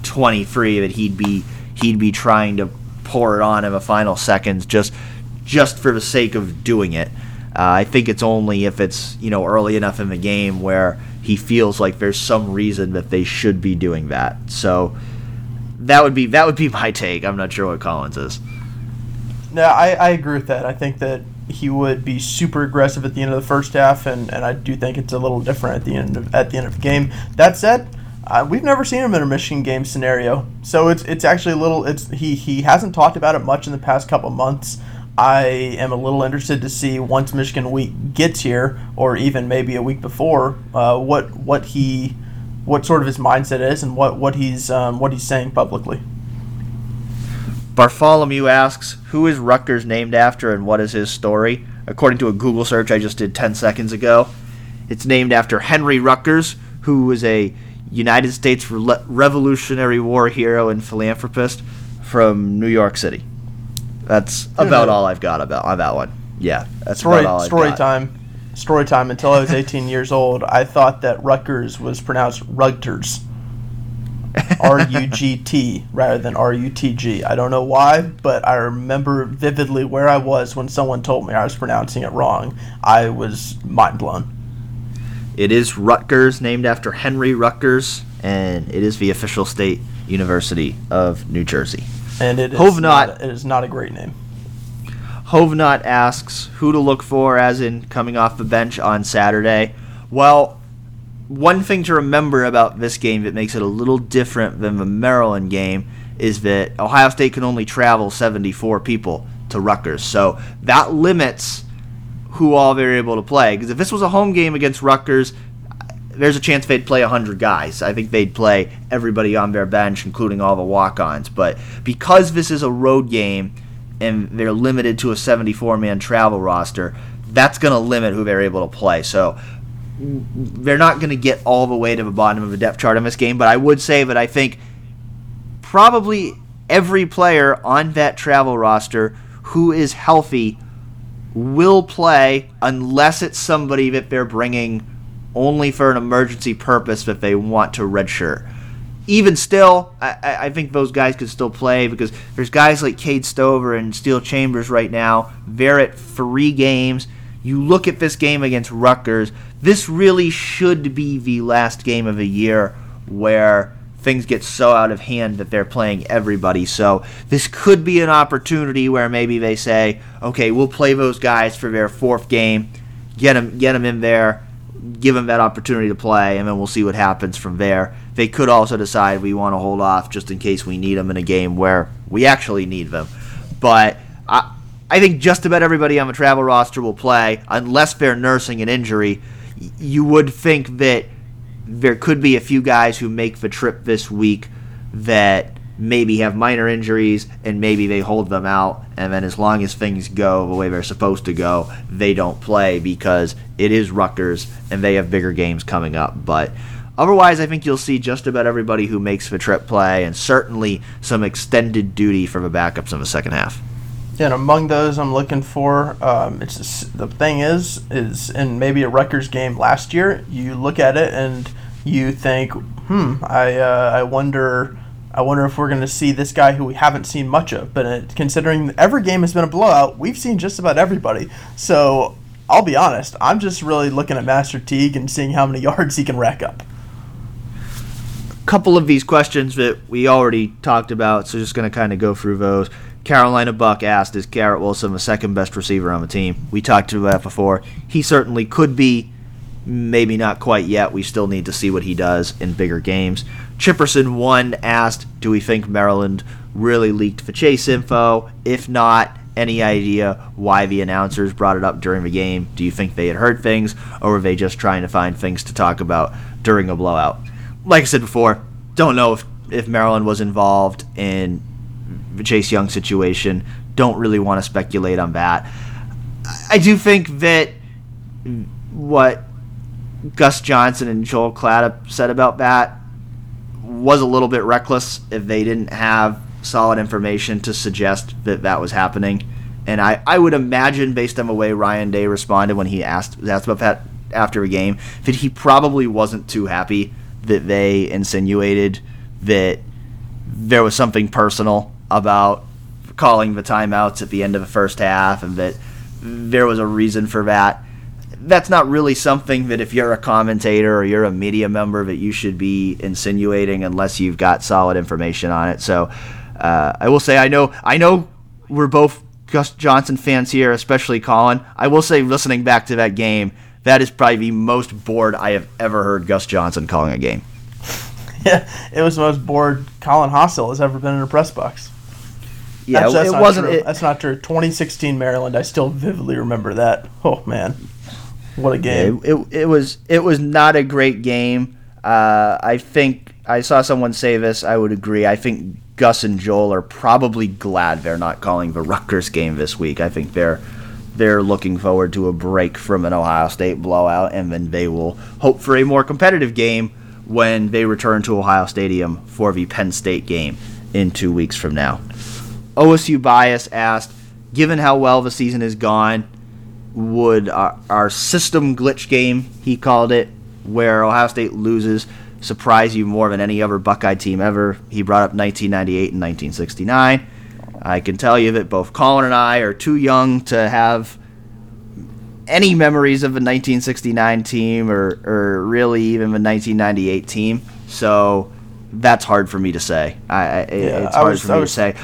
Speaker 1: 23 that he'd be he'd be trying to pour it on in the final seconds just just for the sake of doing it. Uh, I think it's only if it's you know early enough in the game where he feels like there's some reason that they should be doing that. So that would be that would be my take. I'm not sure what Colin's is.
Speaker 2: No, I, I agree with that. I think that he would be super aggressive at the end of the first half, and, and I do think it's a little different at the end of at the end of the game. That said, uh, we've never seen him in a Michigan game scenario, so it's it's actually a little. It's he he hasn't talked about it much in the past couple months. I am a little interested to see once Michigan week gets here, or even maybe a week before, uh, what what he what sort of his mindset is and what what he's um, what he's saying publicly.
Speaker 1: Bartholomew asks, "Who is Rutgers named after, and what is his story?" According to a Google search I just did 10 seconds ago, it's named after Henry Rutgers, who was a United States Re- Revolutionary War hero and philanthropist from New York City. That's about all I've got about on that one. Yeah, that's
Speaker 2: story
Speaker 1: about all I've
Speaker 2: story
Speaker 1: got.
Speaker 2: time story time until i was 18 years old i thought that rutgers was pronounced rugters r-u-g-t rather than r-u-t-g i don't know why but i remember vividly where i was when someone told me i was pronouncing it wrong i was mind blown
Speaker 1: It is Rutgers, named after Henry Rutgers, and it is the official state university of New Jersey.
Speaker 2: and it is
Speaker 1: Hovenot.
Speaker 2: not, it is not a great name
Speaker 1: Hovenot asks who to look for as in coming off the bench on Saturday. Well, one thing to remember about this game that makes it a little different than the Maryland game is that Ohio State can only travel 74 people to Rutgers. So that limits who all they're able to play. Because if this was a home game against Rutgers, there's a chance they'd play 100 guys. I think they'd play everybody on their bench, including all the walk ons. But because this is a road game and they're limited to a 74 man travel roster, that's going to limit who they're able to play. So they're not going to get all the way to the bottom of the depth chart in this game. But I would say that I think probably every player on that travel roster who is healthy will play unless it's somebody that they're bringing only for an emergency purpose that they want to redshirt. Even still, I, I think those guys could still play because there's guys like Cade Stover and Steele Chambers right now. They're at three games. You look at this game against Rutgers, this really should be the last game of the year where things get so out of hand that they're playing everybody. So this could be an opportunity where maybe they say, okay, we'll play those guys for their fourth game, get them, get them in there, give them that opportunity to play, and then we'll see what happens from there. They could also decide we want to hold off just in case we need them in a game where we actually need them. But I, I think just about everybody on the travel roster will play unless they're nursing an injury. You would think that there could be a few guys who make the trip this week that maybe have minor injuries and maybe they hold them out. And then as long as things go the way they're supposed to go they don't play because it is Rutgers and they have bigger games coming up. But otherwise I think you'll see just about everybody who makes the trip play and certainly some extended duty for the backups in the second half
Speaker 2: and among those I'm looking for, um, it's just, the thing is, is in maybe a Rutgers game last year, you look at it and you think, hmm, I uh, I wonder I wonder if we're going to see this guy who we haven't seen much of. But it, considering every game has been a blowout, we've seen just about everybody. So I'll be honest, I'm just really looking at Master Teague and seeing how many yards he can rack up.
Speaker 1: A couple of these questions that we already talked about, so just going to kind of go through those. Carolina Buck asked, "Is Garrett Wilson the second best receiver on the team?" We talked about that before. He certainly could be, maybe not quite yet. We still need to see what he does in bigger games. Chipperson one asked, "Do we think Maryland really leaked the chase info? If not, any idea why the announcers brought it up during the game? Do you think they had heard things, or were they just trying to find things to talk about during a blowout?" Like I said before, don't know if if Maryland was involved in Chase Young situation. Don't really want to speculate on that. I do think that what Gus Johnson and Joel Klatt said about that was a little bit reckless if they didn't have solid information to suggest that that was happening. And I, I would imagine, based on the way Ryan Day responded when he asked asked about that after a game, that he probably wasn't too happy that they insinuated that there was something personal about calling the timeouts at the end of the first half and that there was a reason for that that's not really something that if you're a commentator or you're a media member that you should be insinuating unless you've got solid information on it. So uh, I will say I know I know we're both Gus Johnson fans here, especially Colin. I will say listening back to that game, that is probably the most bored I have ever heard Gus Johnson calling a game.
Speaker 2: Yeah, it was the most bored Colin Hass-Hill has ever been in a press box.
Speaker 1: Yeah,
Speaker 2: that's, that's
Speaker 1: it
Speaker 2: not
Speaker 1: wasn't.
Speaker 2: True.
Speaker 1: It,
Speaker 2: that's not true. 2016 Maryland. I still vividly remember that. Oh man. What a game!
Speaker 1: It, it, it, was it was not a great game. Uh, I think I saw someone say this. I would agree. I think Gus and Joel are probably glad they're not calling the Rutgers game this week. I think they're they're looking forward to a break from an Ohio State blowout, and then they will hope for a more competitive game when they return to Ohio Stadium for the Penn State game in two weeks from now. OSU Bias asked, given how well the season has gone, would our, our system glitch game, he called it, where Ohio State loses, surprise you more than any other Buckeye team ever? He brought up 1998 and 1969. I can tell you that both Colin and I are too young to have any memories of a 1969 team or, or really even the 1998 team. So that's hard for me to say. I, I yeah, it's hard was, for me was, to say.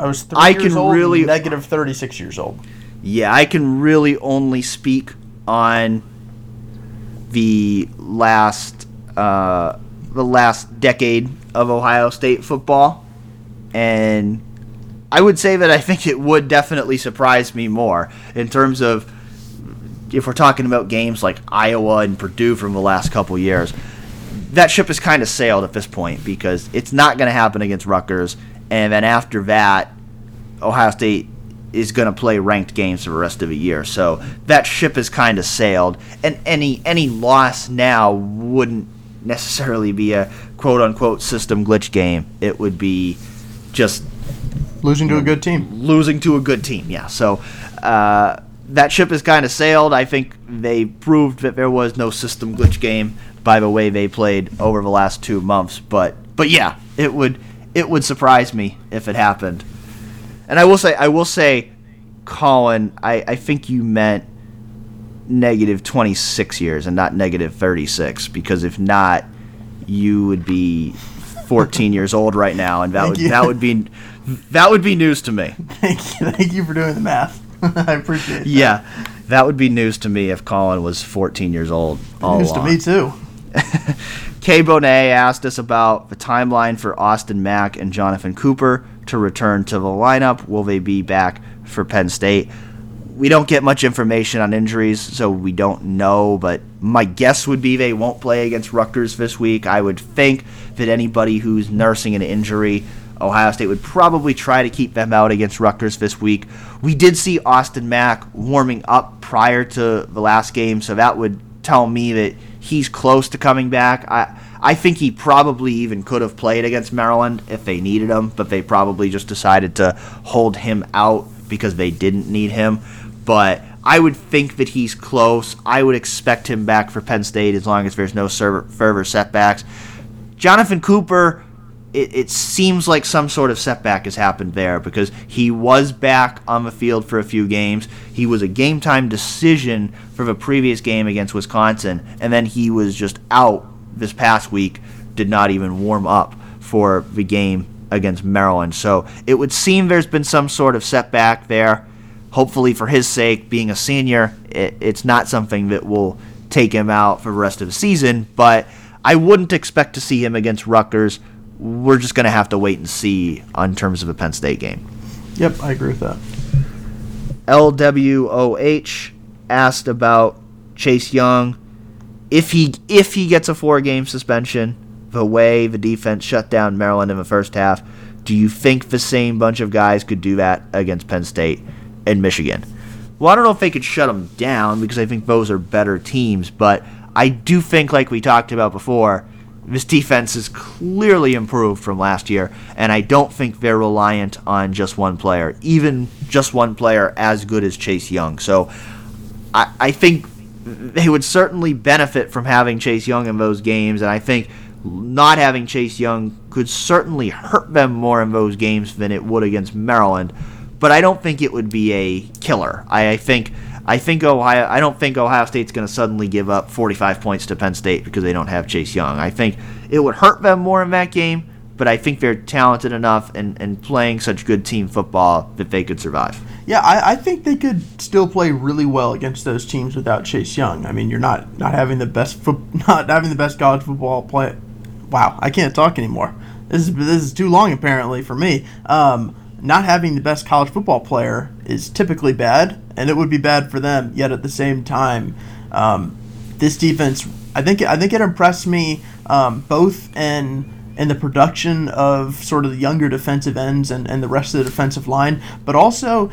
Speaker 2: I was three I years can old, really negative 36 years old
Speaker 1: yeah, I can really only speak on the last uh, the last decade of Ohio State football, and I would say that I think it would definitely surprise me more in terms of if we're talking about games like Iowa and Purdue from the last couple years. That ship has kind of sailed at this point because it's not going to happen against Rutgers, and then after that, Ohio State is going to play ranked games for the rest of the year. So that ship has kind of sailed, and any any loss now wouldn't necessarily be a quote unquote system glitch game. It would be just
Speaker 2: losing to a good team.
Speaker 1: Losing to a good team, yeah. So uh, that ship has kind of sailed. I think they proved that there was no system glitch game by the way they played over the last two months. But but yeah, it would it would surprise me if it happened. And I will say, I will say, Colin, I, I think you meant negative 26 years and not negative 36 because if not, you would be 14 years old right now, and that Thank would you. that would be that would be news to me.
Speaker 2: Thank you, thank you for doing the math. I appreciate it.
Speaker 1: Yeah, That would be news to me if Colin was 14 years old.
Speaker 2: News
Speaker 1: along.
Speaker 2: to me too.
Speaker 1: Kay Bonet asked us about the timeline for Austin Mack and Jonathan Cooper to return to the lineup. Will they be back for Penn State? We don't get much information on injuries, so we don't know, but my guess would be they won't play against Rutgers this week. I would think that anybody who's nursing an injury, Ohio State would probably try to keep them out against Rutgers this week. We did see Austin Mack warming up prior to the last game, so that would tell me that he's close to coming back. I I think he probably even could have played against Maryland if they needed him, but they probably just decided to hold him out because they didn't need him. But I would think that he's close. I would expect him back for Penn State as long as there's no further setbacks. Jonathan Cooper, it, it seems like some sort of setback has happened there because he was back on the field for a few games. He was a game time decision for the previous game against Wisconsin, and then he was just out this past week, did not even warm up for the game against Maryland. So it would seem there's been some sort of setback there. Hopefully, for his sake, being a senior, it, it's not something that will take him out for the rest of the season, but I wouldn't expect to see him against Rutgers. We're just going to have to wait and see on terms of a Penn State game.
Speaker 2: Yep, I agree with that.
Speaker 1: LWOH asked about Chase Young if he if he gets a four game suspension, the way the defense shut down Maryland in the first half, do you think the same bunch of guys could do that against Penn State and Michigan? Well, I don't know if they could shut them down because I think those are better teams, but I do think, like we talked about before, this defense is clearly improved from last year, and I don't think they're reliant on just one player, even just one player as good as Chase Young. So I, I think they would certainly benefit from having Chase Young in those games, and I think not having Chase Young could certainly hurt them more in those games than it would against Maryland. But I don't think it would be a killer. I, I think I think Ohio. I don't think Ohio State's going to suddenly give up 45 points to Penn State because they don't have Chase Young. I think it would hurt them more in that game, but I think they're talented enough and, and playing such good team football that they could survive.
Speaker 2: Yeah, I, I think they could still play really well against those teams without Chase Young. I mean, you're not not having the best fo- not having the best college football play. Wow, I can't talk anymore. This is this is too long apparently for me. Um, not having the best college football player is typically bad, and it would be bad for them. Yet at the same time, um, this defense, I think, I think it impressed me um, both in in the production of sort of the younger defensive ends and, and the rest of the defensive line, but also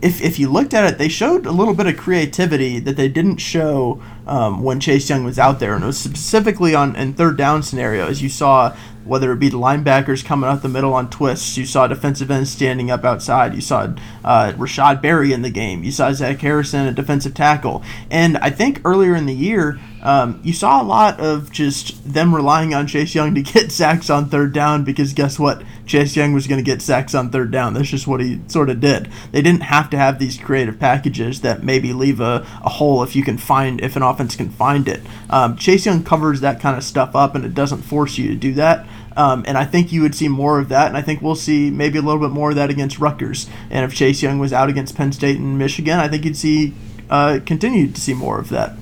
Speaker 2: if, if you looked at it, they showed a little bit of creativity that they didn't show um, when Chase Young was out there, and it was specifically on in third down scenarios. You saw whether it be the linebackers coming up the middle on twists, you saw defensive ends standing up outside, you saw uh, Rashod Berry in the game, you saw Zach Harrison a defensive tackle, and I think earlier in the year. Um, you saw a lot of just them relying on Chase Young to get sacks on third down because guess what? Chase Young was going to get sacks on third down. That's just what he sort of did. They didn't have to have these creative packages that maybe leave a, a hole if you can find if an offense can find it. Um, Chase Young covers that kind of stuff up and it doesn't force you to do that. Um, and I think you would see more of that, and I think we'll see maybe a little bit more of that against Rutgers. And if Chase Young was out against Penn State and Michigan, I think you'd see uh, to see more of that.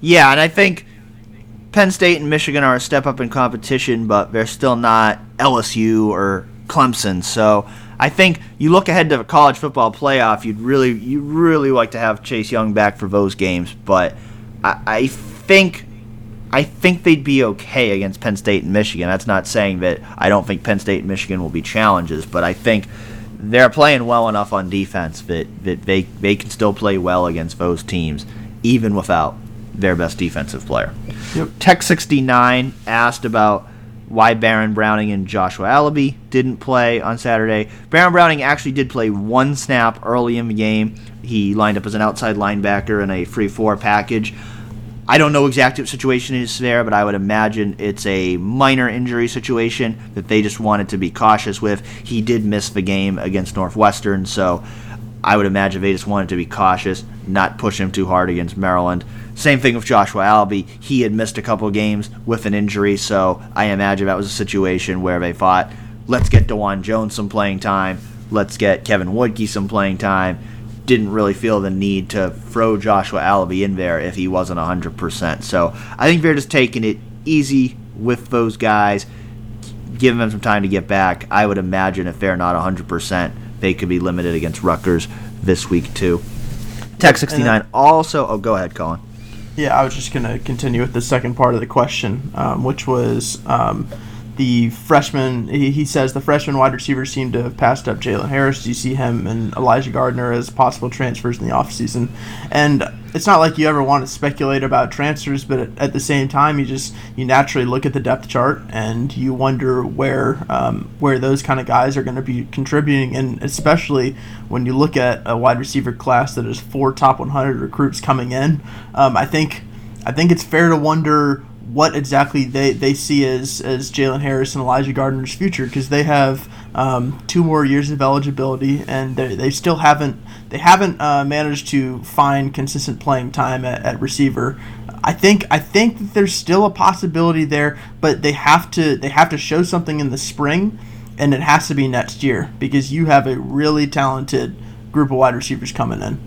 Speaker 1: Yeah, and I think Penn State and Michigan are a step up in competition, but they're still not LSU or Clemson. So I think you look ahead to the college football playoff. You'd really, you really like to have Chase Young back for those games, but I, I think. I think they'd be okay against Penn State and Michigan. That's not saying that I don't think Penn State and Michigan will be challenges, but I think they're playing well enough on defense that, that they, they can still play well against those teams, even without their best defensive player.
Speaker 2: Yep.
Speaker 1: Tech 69 asked about why Baron Browning and Joshua Alabi didn't play on Saturday. Baron Browning actually did play one snap early in the game. He lined up as an outside linebacker in a free four package. I don't know exactly what situation is there, but I would imagine it's a minor injury situation that they just wanted to be cautious with. He did miss the game against Northwestern, so I would imagine they just wanted to be cautious, not push him too hard against Maryland. Same thing with Joshua Alabi. He had missed a couple games with an injury, so I imagine that was a situation where they thought, let's get Dawand Jones some playing time, let's get Kevin Woodkey some playing time. didn't really feel the need to throw Joshua Alabi in there if he wasn't 100%. So I think they're just taking it easy with those guys, giving them some time to get back. I would imagine if they're not 100%, they could be limited against Rutgers this week too. Tech 69 also. Oh, go ahead, Colin.
Speaker 2: Yeah, I was just going to continue with the second part of the question, um, which was um, the freshman. He, he, says the freshman wide receivers seem to have passed up Jaylen Harris. Do you see him and Ellijah Gardner as possible transfers in the offseason? And it's not like you ever want to speculate about transfers, but at, at, the same time, you just you naturally look at the depth chart and you wonder where um, where those kind of guys are going to be contributing, and especially when you look at a wide receiver class that has four top 100 recruits coming in. Um, I think I think it's fair to wonder what exactly they, they see as, as Jaylen Harris and Ellijah Gardner's future because they have um, two more years of eligibility and they, they still haven't they haven't uh, managed to find consistent playing time at, at receiver. I think I think that there's still a possibility there, but they have to they have to show something in the spring, and it has to be next year because you have a really talented group of wide receivers coming in.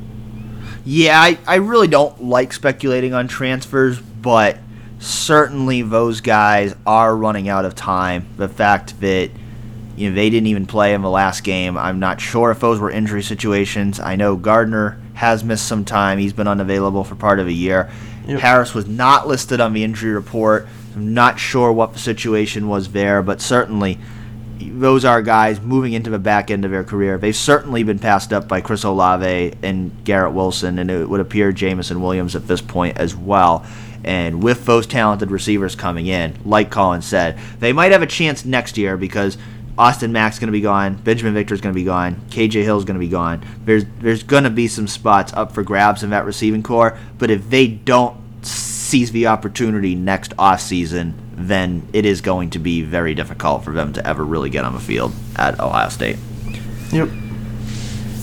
Speaker 1: Yeah, I, I really don't like speculating on transfers, but certainly those guys are running out of time. The fact that you know they didn't even play in the last game. I'm not sure if those were injury situations. I know Gardner has missed some time. He's been unavailable for part of a year. Yep. Harris was not listed on the injury report. I'm not sure what the situation was there, but certainly those are guys moving into the back end of their career. They've certainly been passed up by Chris Olave and Garrett Wilson, and it would appear Jameson Williams at this point as well. And with those talented receivers coming in, like Colin said, they might have a chance next year because Austin Mack's going to be gone, Binjimen Victor's going to be gone, KJ Hill's going to be gone. There's there's going to be some spots up for grabs in that receiving corps, but if they don't seize the opportunity next offseason, then it is going to be very difficult for them to ever really get on the field at Ohio State.
Speaker 2: Yep.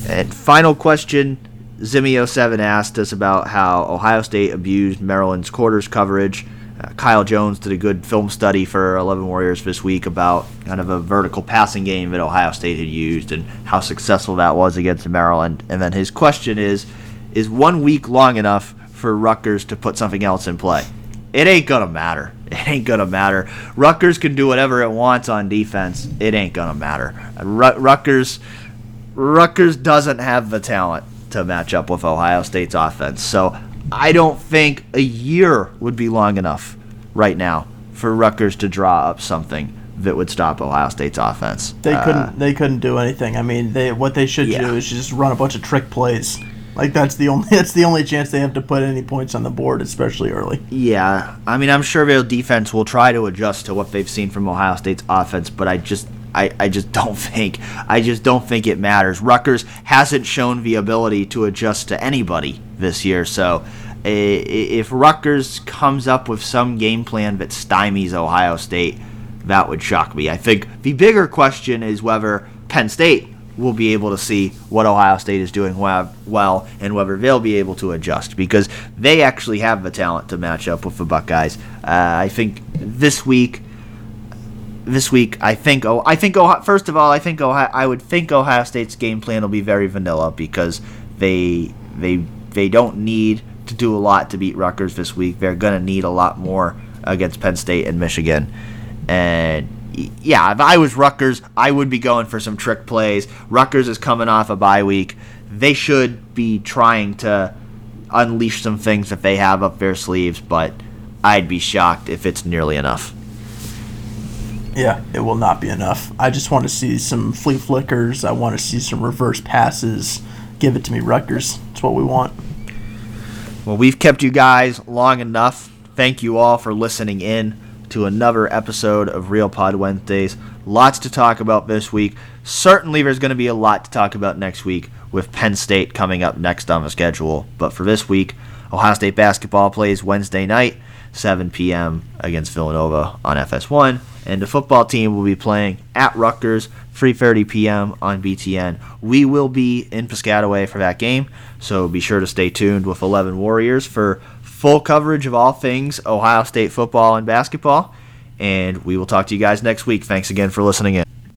Speaker 1: And final question Zimio7 asked us about how Ohio State abused Maryland's quarters coverage. Uh, Kyle Jones did a good film study for 11 Warriors this week about kind of a vertical passing game that Ohio State had used and how successful that was against Maryland. And then his question is Is one week long enough for Rutgers to put something else in play? It ain't going to matter. It ain't going to matter. Rutgers can do whatever it wants on defense. It ain't going to matter. Rutgers, Rutgers doesn't have the talent to match up with Ohio State's offense. So I don't think a year would be long enough right now for Rutgers to draw up something that would stop Ohio State's offense.
Speaker 2: They uh, couldn't. They couldn't do anything. I mean, they what they should yeah. do is just run a bunch of trick plays. Like that's the only that's the only chance they have to put any points on the board, especially early.
Speaker 1: Yeah, I mean, I'm sure their defense will try to adjust to what they've seen from Ohio State's offense, but I just I, I just don't think I just don't think it matters. Rutgers hasn't shown the ability to adjust to anybody this year, so if Rutgers comes up with some game plan that stymies Ohio State, that would shock me. I think the bigger question is whether Penn State will be able to see what Ohio State is doing well and whether they'll be able to adjust because they actually have the talent to match up with the Buckeyes. Uh, I think this week this week, I think. Oh, I think. Ohio, first of all, I think Ohio. I would think Ohio State's game plan will be very vanilla because they they they don't need to do a lot to beat Rutgers this week. They're gonna need a lot more against Penn State and Michigan. And yeah, if I was Rutgers, I would be going for some trick plays. Rutgers is coming off a bye week. They should be trying to unleash some things that they have up their sleeves, but I'd be shocked if it's nearly enough.
Speaker 2: Yeah, it will not be enough. I just want to see some flea flickers. I want to see some reverse passes. Give it to me, Rutgers. That's what we want.
Speaker 1: Well, we've kept you guys long enough. Thank you all for listening in to another episode of Real Pod Wednesdays. Lots to talk about this week. Certainly, there's going to be a lot to talk about next week with Penn State coming up next on the schedule. But for this week, Ohio State basketball plays Wednesday night, 7 p.m. against Villanova on FS1 and the football team will be playing at Rutgers, 3:30 p.m. on BTN. We will be in Piscataway for that game, so be sure to stay tuned with 11 Warriors for full coverage of all things Ohio State football and basketball. And we will talk to you guys next week. Thanks again for listening in.